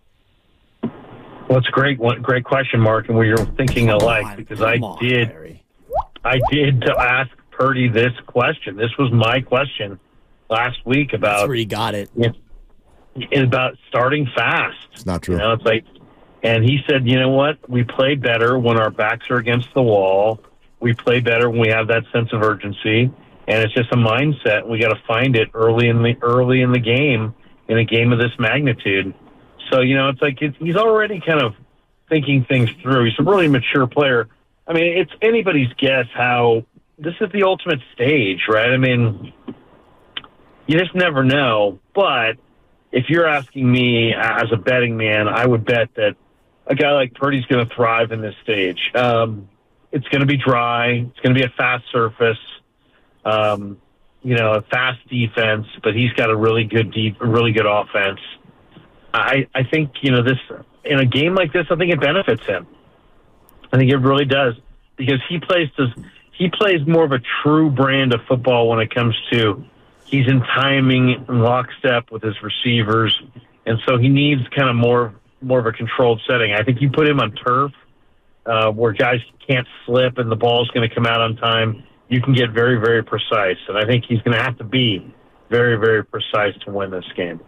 Well, it's a great, one, great question, Mark, and we're thinking alike on, because I on, did, Larry. I did to ask Purdy this question. This was my question last week That's about where you got it. about starting fast. It's not true. You know, it's like, and he said, you know what? We play better when our backs are against the wall. We play better when we have that sense of urgency, and it's just a mindset. We got to find it early in the early in the game in a game of this magnitude. So you know, it's like it's, he's already kind of thinking things through. He's a really mature player. I mean, it's anybody's guess how this is the ultimate stage, right? I mean, you just never know. But if you're asking me as a betting man, I would bet that a guy like Purdy's going to thrive in this stage. Um, it's going to be dry. It's going to be a fast surface. Um, you know, a fast defense, but he's got a really good deep, really good offense. I, I think you know this in a game like this. I think it benefits him. I think it really does because he plays this. He plays more of a true brand of football when it comes to he's in timing and lockstep with his receivers, and so he needs kind of more more of a controlled setting. I think you put him on turf uh, where guys can't slip and the ball's going to come out on time. You can get very very precise, and I think he's going to have to be very very precise to win this game.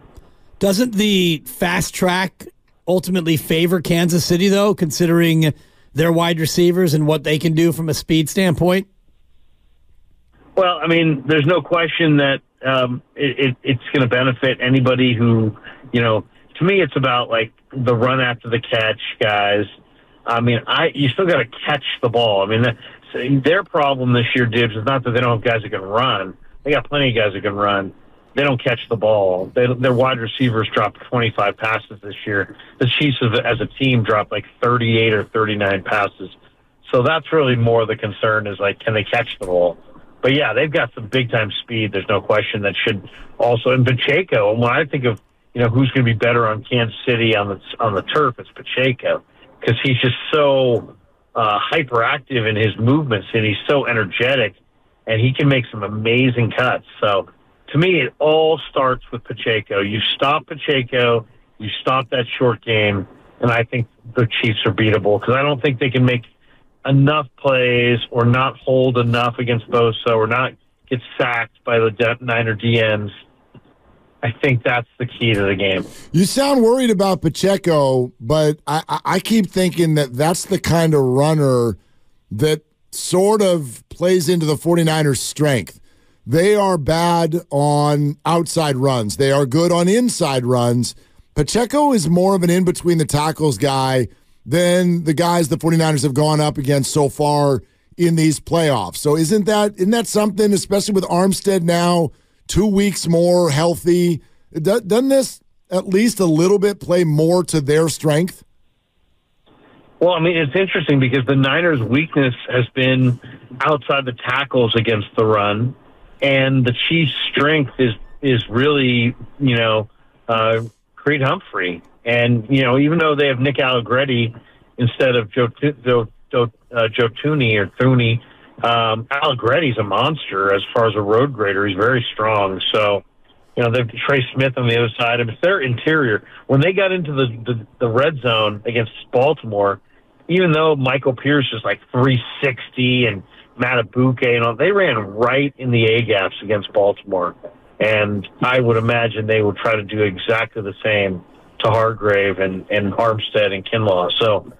Doesn't the fast track ultimately favor Kansas City, though, considering their wide receivers and what they can do from a speed standpoint? Well, I mean, there's no question that um, it, it, it's going to benefit anybody who, you know, to me, it's about like the run after the catch guys. I mean, I you still got to catch the ball. I mean, the, their problem this year, Dibs, is not that they don't have guys that can run. They got plenty of guys that can run. They don't catch the ball. They, their wide receivers dropped 25 passes this year. The Chiefs, as a team, dropped like 38 or 39 passes. So that's really more the concern is like, can they catch the ball? But yeah, they've got some big time speed. There's no question that should also. And Pacheco, and when I think of you know who's going to be better on Kansas City on the on the turf, it's Pacheco because he's just so uh, hyperactive in his movements and he's so energetic, and he can make some amazing cuts. So to me, it all starts with Pacheco. You stop Pacheco, you stop that short game, and I think the Chiefs are beatable because I don't think they can make enough plays or not hold enough against Bosa or not get sacked by the Niner DMs. I think that's the key to the game. You sound worried about Pacheco, but I, I keep thinking that that's the kind of runner that sort of plays into the 49ers' strength. They are bad on outside runs, they are good on inside runs. Pacheco is more of an in between the tackles guy than the guys the 49ers have gone up against so far in these playoffs. So isn't that isn't that something, especially with Armstead now two weeks more healthy? Doesn't this at least a little bit play more to their strength? Well, I mean, it's interesting because the Niners' weakness has been outside the tackles against the run, and the Chiefs' strength is is really, you know, uh, Creed Humphrey. And you know, even though they have Nick Allegretti instead of Joe Joe Joe, uh, Joe Tooney or Thuney, um, Allegretti's a monster as far as a road grader. He's very strong. So, you know, they've Trey Smith on the other side. It's their interior. When they got into the, the the red zone against Baltimore, even though Michael Pierce is like 360 and Madubuike and all, they ran right in the A gaps against Baltimore. And I would imagine they will try to do exactly the same to Hargrave and, and Armstead and Kinlaw. So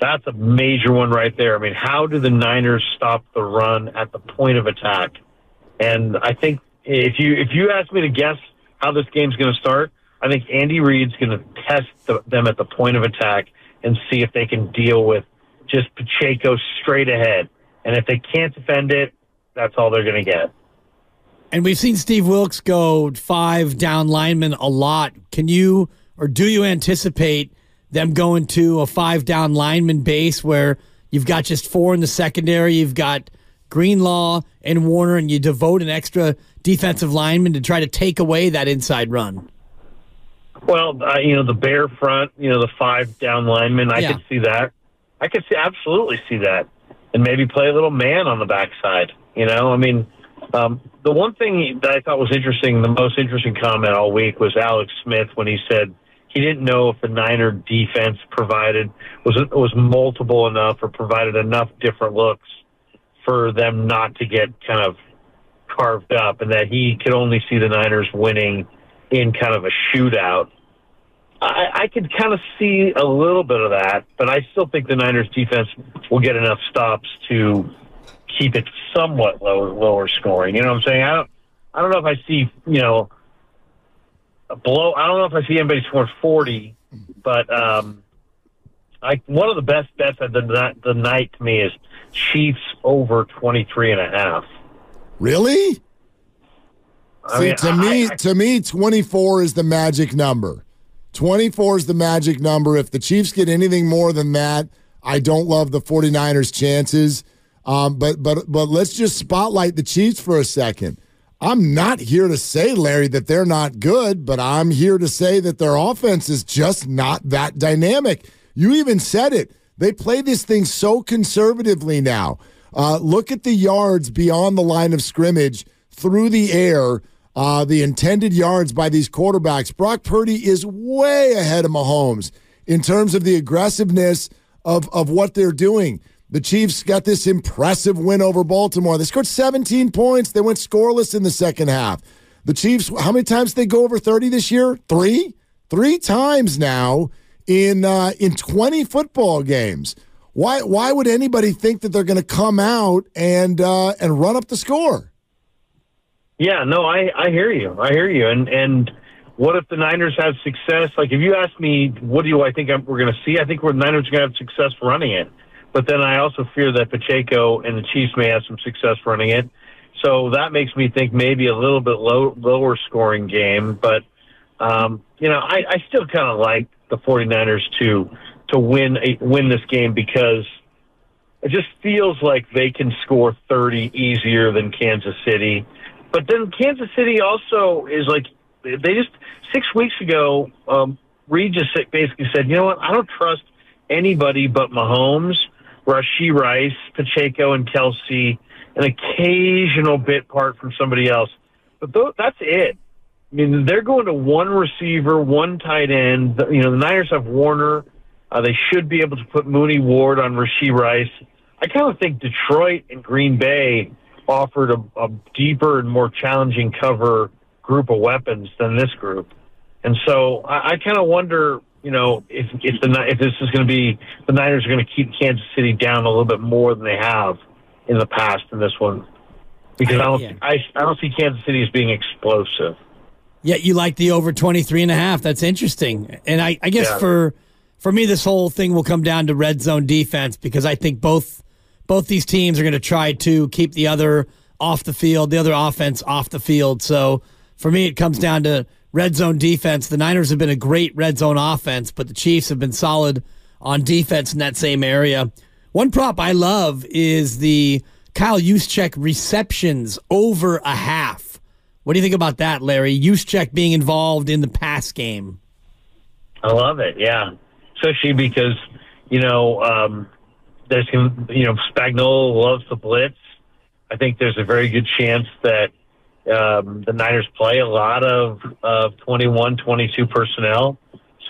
that's a major one right there. I mean, how do the Niners stop the run at the point of attack? And I think if you if you ask me to guess how this game's going to start, I think Andy Reid's going to test the, them at the point of attack and see if they can deal with just Pacheco straight ahead. And if they can't defend it, that's all they're going to get. And we've seen Steve Wilks go five down linemen a lot. Can you or do you anticipate them going to a five down lineman base where you've got just four in the secondary, you've got Greenlaw and Warner, and you devote an extra defensive lineman to try to take away that inside run? Well, uh, you know, the bare front, you know, the five down lineman. I Yeah. could see that. I could see absolutely see that. And maybe play a little man on the backside. You know, I mean, um, the one thing that I thought was interesting, the most interesting comment all week was Alex Smith when he said he didn't know if the Niner defense provided was was multiple enough or provided enough different looks for them not to get kind of carved up, and that he could only see the Niners winning in kind of a shootout. I, I could kind of see a little bit of that, but I still think the Niners defense will get enough stops to keep it somewhat lower lower scoring. You know what I'm saying? I don't I don't know if I see you know below. I don't know if I see anybody score 40, but um, I one of the best bets of the the night to me is Chiefs over 23 and a half. Really? I See, mean, to I- me, I- to me, 24 is the magic number. 24 is the magic number. If the Chiefs get anything more than that, I don't love the 49ers' chances. Um, but but but let's just spotlight the Chiefs for a second. I'm not here to say, Larry, that they're not good, but I'm here to say that their offense is just not that dynamic. You even said it. They play this thing so conservatively now. Uh, look at the yards beyond the line of scrimmage through the air, uh, the intended yards by these quarterbacks. Brock Purdy is way ahead of Mahomes in terms of the aggressiveness of, of what they're doing. The Chiefs got this impressive win over Baltimore. They scored 17 points. They went scoreless in the second half. The Chiefs, how many times did they go over 30 this year? Three? Three times now in uh, in 20 football games. Why why would anybody think that they're going to come out and uh, and run up the score? Yeah, no, I, I hear you. I hear you. And and what if the Niners have success? Like, if you ask me, what do you I think I'm, we're going to see? I think we're, the Niners are going to have success running it. But then I also fear that Pacheco and the Chiefs may have some success running it. So that makes me think maybe a little bit low, lower scoring game. But, um, you know, I, I still kind of like the 49ers to to win a, win this game because it just feels like they can score 30 easier than Kansas City. But then Kansas City also is like they just six weeks ago. Um, Reid just basically said, "You know what? I don't trust anybody but Mahomes, Rashee Rice, Pacheco, and Kelce, an occasional bit part from somebody else. But th- that's it. I mean, they're going to one receiver, one tight end. You know, the Niners have Warner. Uh, they should be able to put Mooney Ward on Rasheed Rice. I kind of think Detroit and Green Bay offered a, a deeper and more challenging cover group of weapons than this group. And so I, I kind of wonder, you know, if if the if this is going to be the Niners are going to keep Kansas City down a little bit more than they have in the past in this one, because I don't Yeah. I, I don't see Kansas City as being explosive. Yet you like the over 23 and a half. That's interesting. And I, I guess Yeah. for for me this whole thing will come down to red zone defense because I think both both these teams are going to try to keep the other off the field, the other offense off the field. So for me it comes down to red zone defense. The Niners have been a great red zone offense, but the Chiefs have been solid on defense in that same area. One prop I love is the Kyle Juszczyk receptions over a half. What do you think about that, Larry? Juszczyk being involved in the pass game. I love it. Yeah, especially because you know um, there's you know Spagnuolo loves the blitz. I think there's a very good chance that um, the Niners play a lot of of 21, 22 personnel.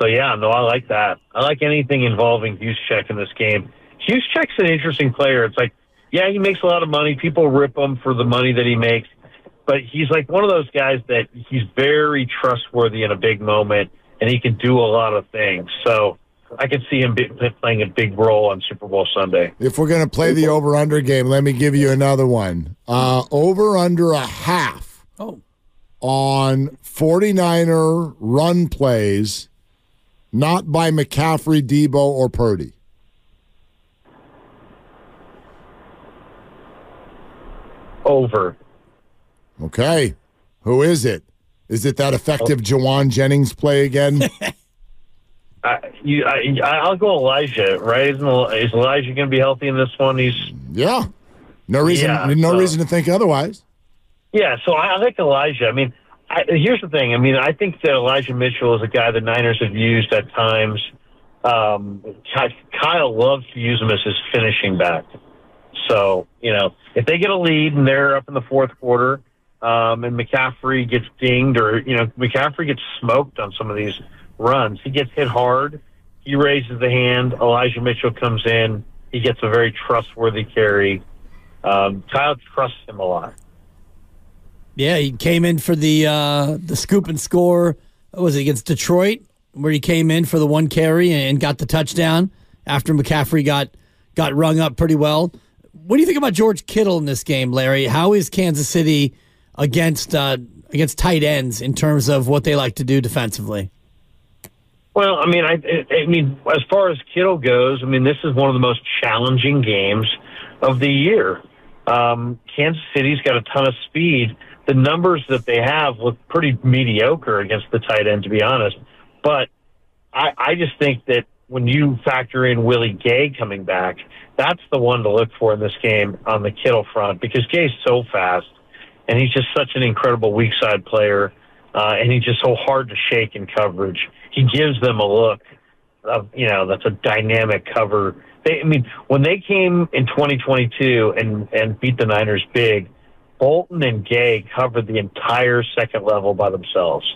So yeah, no, I like that. I like anything involving Juszczyk in this game. Juszczyk's an interesting player. It's like, yeah, he makes a lot of money. People rip him for the money that he makes, but he's like one of those guys that he's very trustworthy in a big moment, and he can do a lot of things. So I could see him be, playing a big role on Super Bowl Sunday. If we're going to play the over under game, let me give you another one. Uh, over under a half Oh, on 49er run plays, not by McCaffrey, Deebo, or Purdy. Over. Okay. Who is it? Is it that effective Jauan Jennings play again? You, I, I'll go Elijah. Right? Isn't is Elijah going to be healthy in this one? He's yeah. No reason Yeah, no so- reason to think otherwise. Yeah, so I, I like Elijah. I mean, I, here's the thing. I mean, I think that Elijah Mitchell is a guy the Niners have used at times. Um, Kyle loves to use him as his finishing back. So, you know, if they get a lead and they're up in the fourth quarter, um, and McCaffrey gets dinged or, you know, McCaffrey gets smoked on some of these runs. He gets hit hard. He raises the hand. Elijah Mitchell comes in. He gets a very trustworthy carry. Um, Kyle trusts him a lot. Yeah, he came in for the uh, the scoop and score. What was it against Detroit, where he came in for the one carry and got the touchdown after McCaffrey got got rung up pretty well. What do you think about George Kittle in this game, Larry? How is Kansas City against uh, against tight ends in terms of what they like to do defensively? Well, I mean, I, I mean, as far as Kittle goes, I mean, this is one of the most challenging games of the year. Um, Kansas City's got a ton of speed. The numbers that they have look pretty mediocre against the tight end, to be honest. But I, I just think that when you factor in Willie Gay coming back, that's the one to look for in this game on the Kittle front because Gay's so fast and he's just such an incredible weak side player, uh, and he's just so hard to shake in coverage. He gives them a look of you know that's a dynamic cover. They, I mean, when they came in 2022 and and beat the Niners big, Bolton and Gay covered the entire second level by themselves.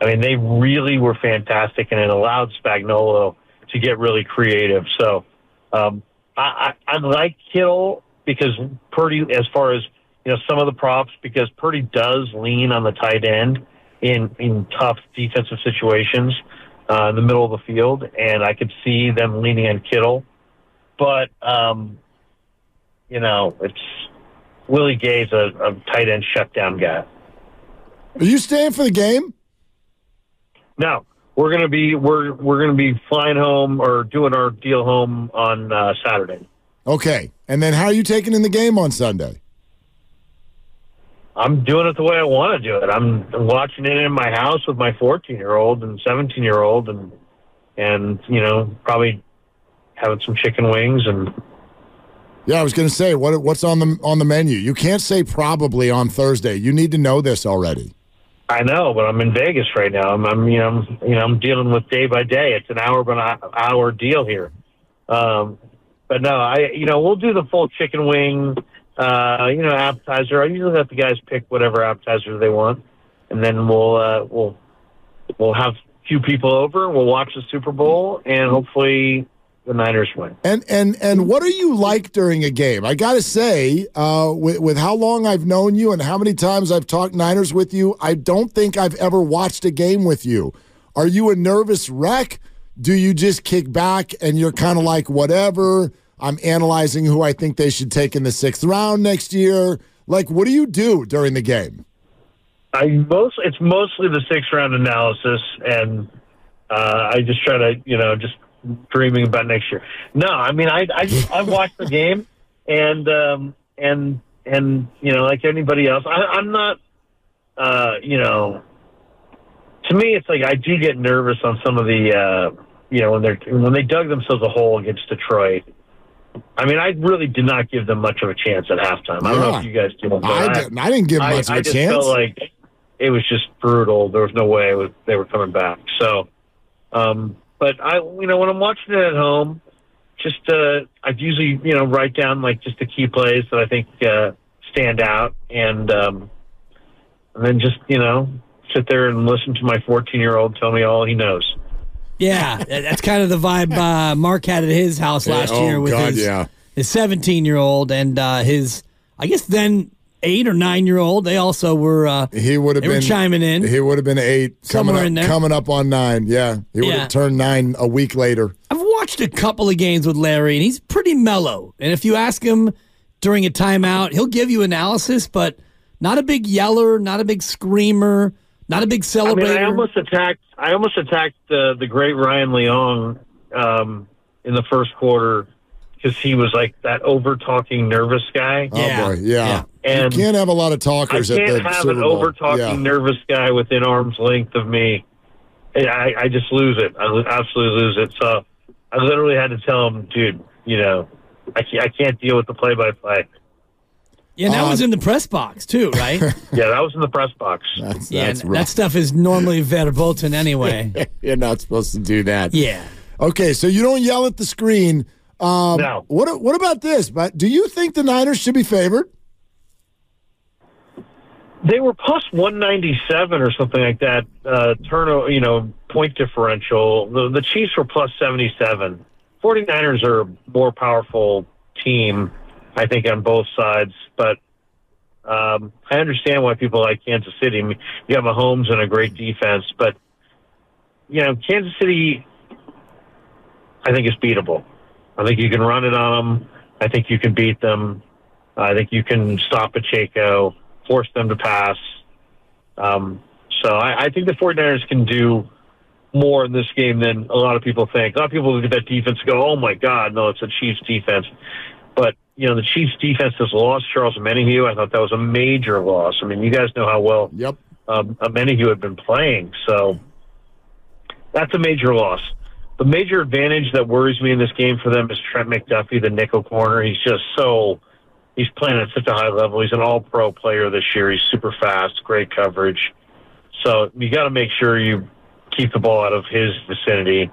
I mean, they really were fantastic, and it allowed Spagnuolo to get really creative. So, um, I, I, I like Kittle because Purdy, as far as you know, some of the props because Purdy does lean on the tight end in in tough defensive situations uh, in the middle of the field, and I could see them leaning on Kittle. But um, you know, it's Willie Gay's a, a tight end shutdown guy. Are you staying for the game? No, we're gonna be we're we're gonna be flying home or doing our deal home on uh, Saturday. Okay, and then how are you taking in the game on Sunday? I'm doing it the way I want to do it. I'm watching it in my house with my 14 year old and 17 year old, and and you know probably having some chicken wings and. Yeah, I was going to say what what's on the on the menu. You can't say probably on Thursday. You need to know this already. I know, but I'm in Vegas right now. I'm, I'm you know I'm, you know I'm dealing with day by day. It's an hour by hour deal here. Um, but no, I you know we'll do the full chicken wing uh, you know, appetizer. I usually let the guys pick whatever appetizer they want, and then we'll uh, we'll we'll have a few people over. We'll watch the Super Bowl, and hopefully the Niners win. And and and what are you like during a game? I got to say, uh, with, with how long I've known you and how many times I've talked Niners with you, I don't think I've ever watched a game with you. Are you a nervous wreck? Do you just kick back and you're kind of like whatever? I'm analyzing who I think they should take in the sixth round next year. Like, what do you do during the game? I most it's mostly the sixth round analysis, and uh, I just try to you know just dreaming about next year. No, I mean I I just, I watch the game, and um, and and you know like anybody else, I, I'm not uh, you know. To me, it's like I do get nervous on some of the uh, you know when they're when they dug themselves a hole against Detroit I mean, I really did not give them much of a chance at halftime. I don't know if you guys did. I, didn't, I didn't give I, much I, of a I just chance. felt like it was just brutal. There was no way was, they were coming back. So, um, but I, you know, when I'm watching it at home, just uh, I'd usually, you know, write down like just the key plays that I think uh, stand out, and um, and then just you know sit there and listen to my 14 year old tell me all he knows. Yeah, that's kind of the vibe uh, Mark had at his house last oh, year with God, his yeah. his 17 year old and uh, his I guess then eight or nine year old. They also were uh, he would have been chiming in. He would have been eight Somewhere coming up, in there. coming up on nine. Yeah, he would Yeah. have turned nine a week later. I've watched a couple of games with Larry, and he's pretty mellow. And if you ask him during a timeout, he'll give you analysis, but not a big yeller, not a big screamer, not a big celebrator. I mean, celebrator. I almost attacked. I almost attacked uh, the great Ryan Leong um, in the first quarter because he was like that over talking nervous guy. Yeah. Oh boy, yeah. Yeah. And you can't have a lot of talkers at can't the have Super an over talking Yeah. nervous guy within arm's length of me. I, I just lose it. I absolutely lose it. So I literally had to tell him, dude, you know, I can't, I can't deal with the play by play. Yeah, that Uh, was in the press box too, right? Yeah, that was in the press box. That's, yeah, that's and rough. that stuff is normally verboten anyway. You're not supposed to do that. yeah. Okay, so you don't yell at the screen. Um, No. What What about this? But do you think the Niners should be favored? They were plus 197 or something like that. Uh, turnover, you know, point differential. The, the Chiefs were plus 77. 49ers are a more powerful team, I think, on both sides. But um, I understand why people like Kansas City. I mean, you have a Mahomes and a great defense, but you know, Kansas City, I think is beatable. I think you can run it on them. I think you can beat them. I think you can stop Pacheco, force them to pass. Um, so I, I think the 49ers can do more in this game than a lot of people think. A lot of people look at that defense and go, oh my God, no, it's a Chiefs defense. But, you know, the Chiefs defense has lost Charles Omenihu. I thought that was a major loss. I mean, you guys know how well Yep. um, Omenihu had been playing. So that's a major loss. The major advantage that worries me in this game for them is Trent McDuffie, the nickel corner. He's just so he's playing at such a high level. He's an all pro player this year. He's super fast, great coverage. So you got to make sure you keep the ball out of his vicinity.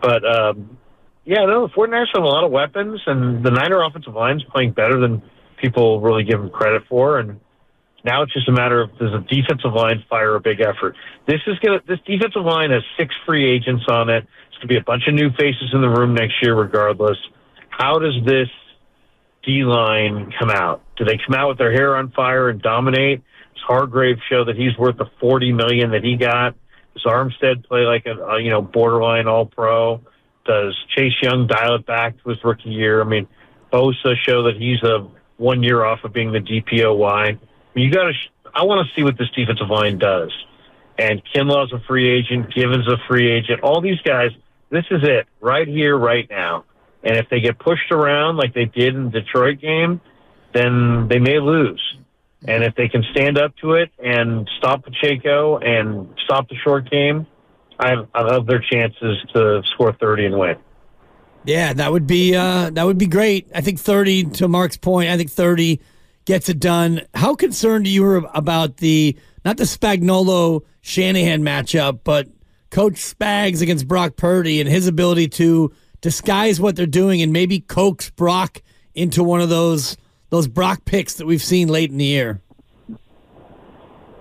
But um, yeah, no, the 49ers have a lot of weapons, and the Niner offensive line's playing better than people really give them credit for. And now it's just a matter of does the defensive line fire a big effort? This is gonna this defensive line has six free agents on it. It's gonna be a bunch of new faces in the room next year, regardless. How does this D line come out? Do they come out with their hair on fire and dominate? Does Hargrave show that he's worth the forty million that he got? Does Armstead play like a, a you know borderline All Pro? Does Chase Young dial it back to his rookie year? I mean, Bosa show that he's a one year off of being the DPOY. You got to. I want to see what this defensive line does. And Kinlaw's a free agent. Givens a free agent. All these guys. This is it right here, right now. And if they get pushed around like they did in the Detroit game, then they may lose. And if they can stand up to it and stop Pacheco and stop the short game, I I love their chances to score 30 and win. Yeah, that would be uh, that would be great. I think thirty to Mark's point. I think thirty gets it done. How concerned are you about the not the Spagnuolo Shanahan matchup, but Coach Spags against Brock Purdy and his ability to disguise what they're doing and maybe coax Brock into one of those those Brock picks that we've seen late in the year.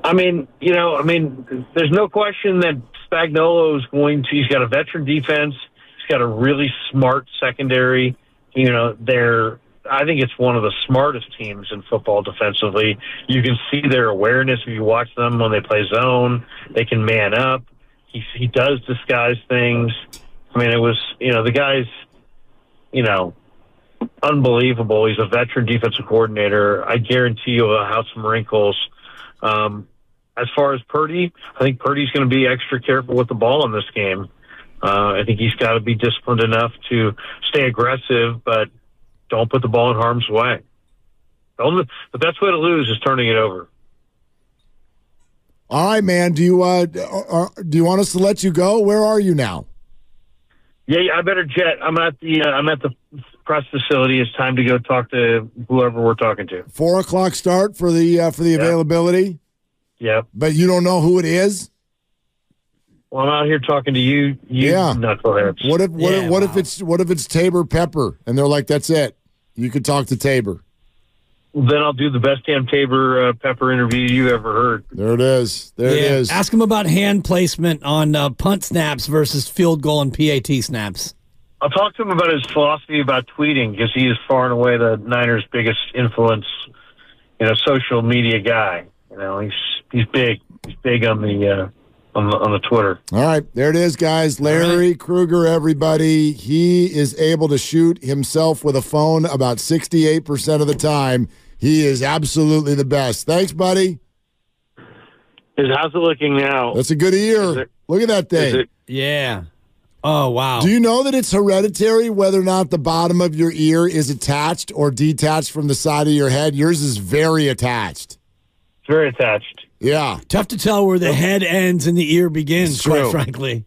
I mean, you know, I mean, there's no question that Spagnuolo is going to. He's got a veteran defense. He's got a really smart secondary. You know, they're. I think it's one of the smartest teams in football defensively. You can see their awareness if you watch them when they play zone. They can man up. He he does disguise things. I mean, it was you know the guy's, you know, unbelievable. He's a veteran defensive coordinator. I guarantee you he'll have some wrinkles. Um, as far as Purdy, I think Purdy's going to be extra careful with the ball in this game. Uh, I think he's got to be disciplined enough to stay aggressive, but don't put the ball in harm's way. The, only, the best way to lose is turning it over. All right, man. Do you uh, are, do you want us to let you go? Where are you now? Yeah, yeah I better jet. I'm at the uh, I'm at the press facility. It's time to go talk to whoever we're talking to. Four o'clock start for the uh, for the Yeah. availability, Yeah. but you don't know who it is. Well, I'm out here talking to you. You Yeah. knuckleheads. What if what, Yeah, if, what if it's what if it's Taybor Pepper and they're like, that's it. You could talk to Taybor. Then I'll do the best damn Taybor uh, Pepper interview you ever heard. There it is. There it is. Ask him about hand placement on uh, punt snaps versus field goal and PAT snaps. I'll talk to him about his philosophy about tweeting because he is far and away the Niners' biggest influence, you know, social media guy. You know, he's he's big. He's big on the uh, on the on the Twitter. All right, there it is, guys. Larry Krueger, everybody. He is able to shoot himself with a phone about 68% of the time. He is absolutely the best. Thanks, buddy. Is how's it looking now? That's a good ear. it- Look at that thing. it Yeah. Oh wow. Do you know that it's hereditary whether or not the bottom of your ear is attached or detached from the side of your head? Yours is very attached. It's very attached? Yeah. Tough to tell where the head ends and the ear begins. It's Quite true. frankly.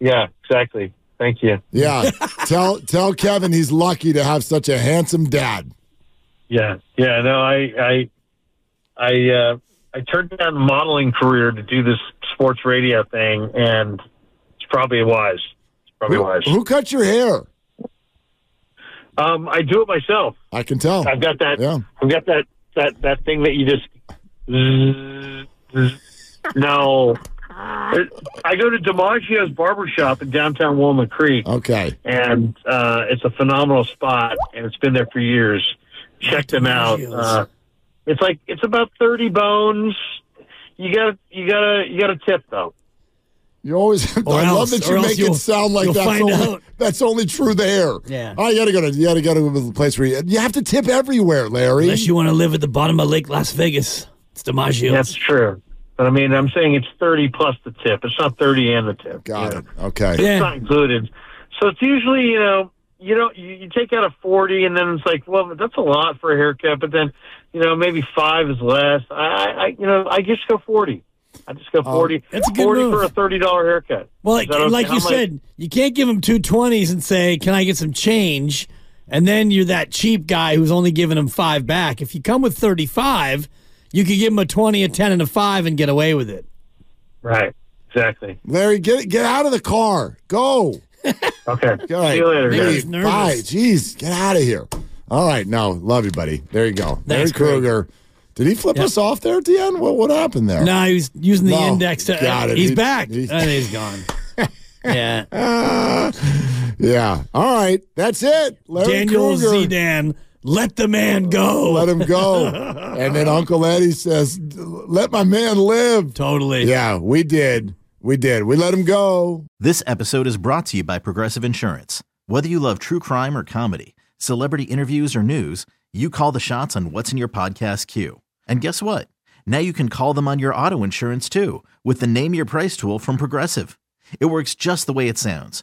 Yeah, exactly. Thank you. Yeah. tell tell Kevin he's lucky to have such a handsome dad. Yeah, yeah. No, I I I uh, I turned down the modeling career to do this sports radio thing, and it's probably wise. It's probably Who, wise. who cut your hair? Um, I do it myself. I can tell. I've got that. Yeah. I've got that that that thing that you just zzz. no. I go to DiMaggio's barbershop in downtown Walnut Creek, Okay. and uh, it's a phenomenal spot, and it's been there for years. Check them out. Uh, it's like it's about thirty bones. You got to you got to you got to tip though. You always. I Or love that you make it sound like that's find only, out. that's only true there. Yeah. Oh, you gotta go to you gotta go to the place where you, you have to tip everywhere, Larry. Unless you want to live at the bottom of Lake Las Vegas. It's DiMaggio's. That's true. But I mean, I'm saying it's thirty plus the tip. It's not thirty and the tip. Got you it. know? Okay. It's Yeah. not included. So it's usually you know you know you, you take out a forty and then it's like well that's a lot for a haircut, but then you know maybe five is less. I, I I- you know I just go forty. I just go oh, forty. Oh, that's a good forty move. for a thirty dollar haircut. Well, like, okay? like How you much- said, you can't give them two twenties and say, "Can I get some change?" And then you're that cheap guy who's only giving them five back. If you come with thirty five, you could give them a twenty, a ten, and a five, and get away with it. right? Exactly. Larry, get get out of the car. Go. Okay. All right. See you later, Maybe guys. he's nervous. Bye. Jeez, get out of here. All right. No, love you, buddy. There you go. Larry Thanks, Craig. Krueger. Did he flip Yep. us off there at the end? What what happened there? No, he was using the No, index. To, got it. He's He- back. he's- and oh, he's gone. yeah. Yeah. All right. That's it. Larry Daniel Krueger. Zidane, let the man go. Let him go. and then Uncle Eddie says, "Let my man live." Totally. Yeah, we did. We did. We let him go. This episode is brought to you by Progressive Insurance. Whether you love true crime or comedy, celebrity interviews or news, you call the shots on what's in your podcast queue. And guess what? Now you can call them on your auto insurance too with the Name Your Price tool from Progressive. It works just the way it sounds.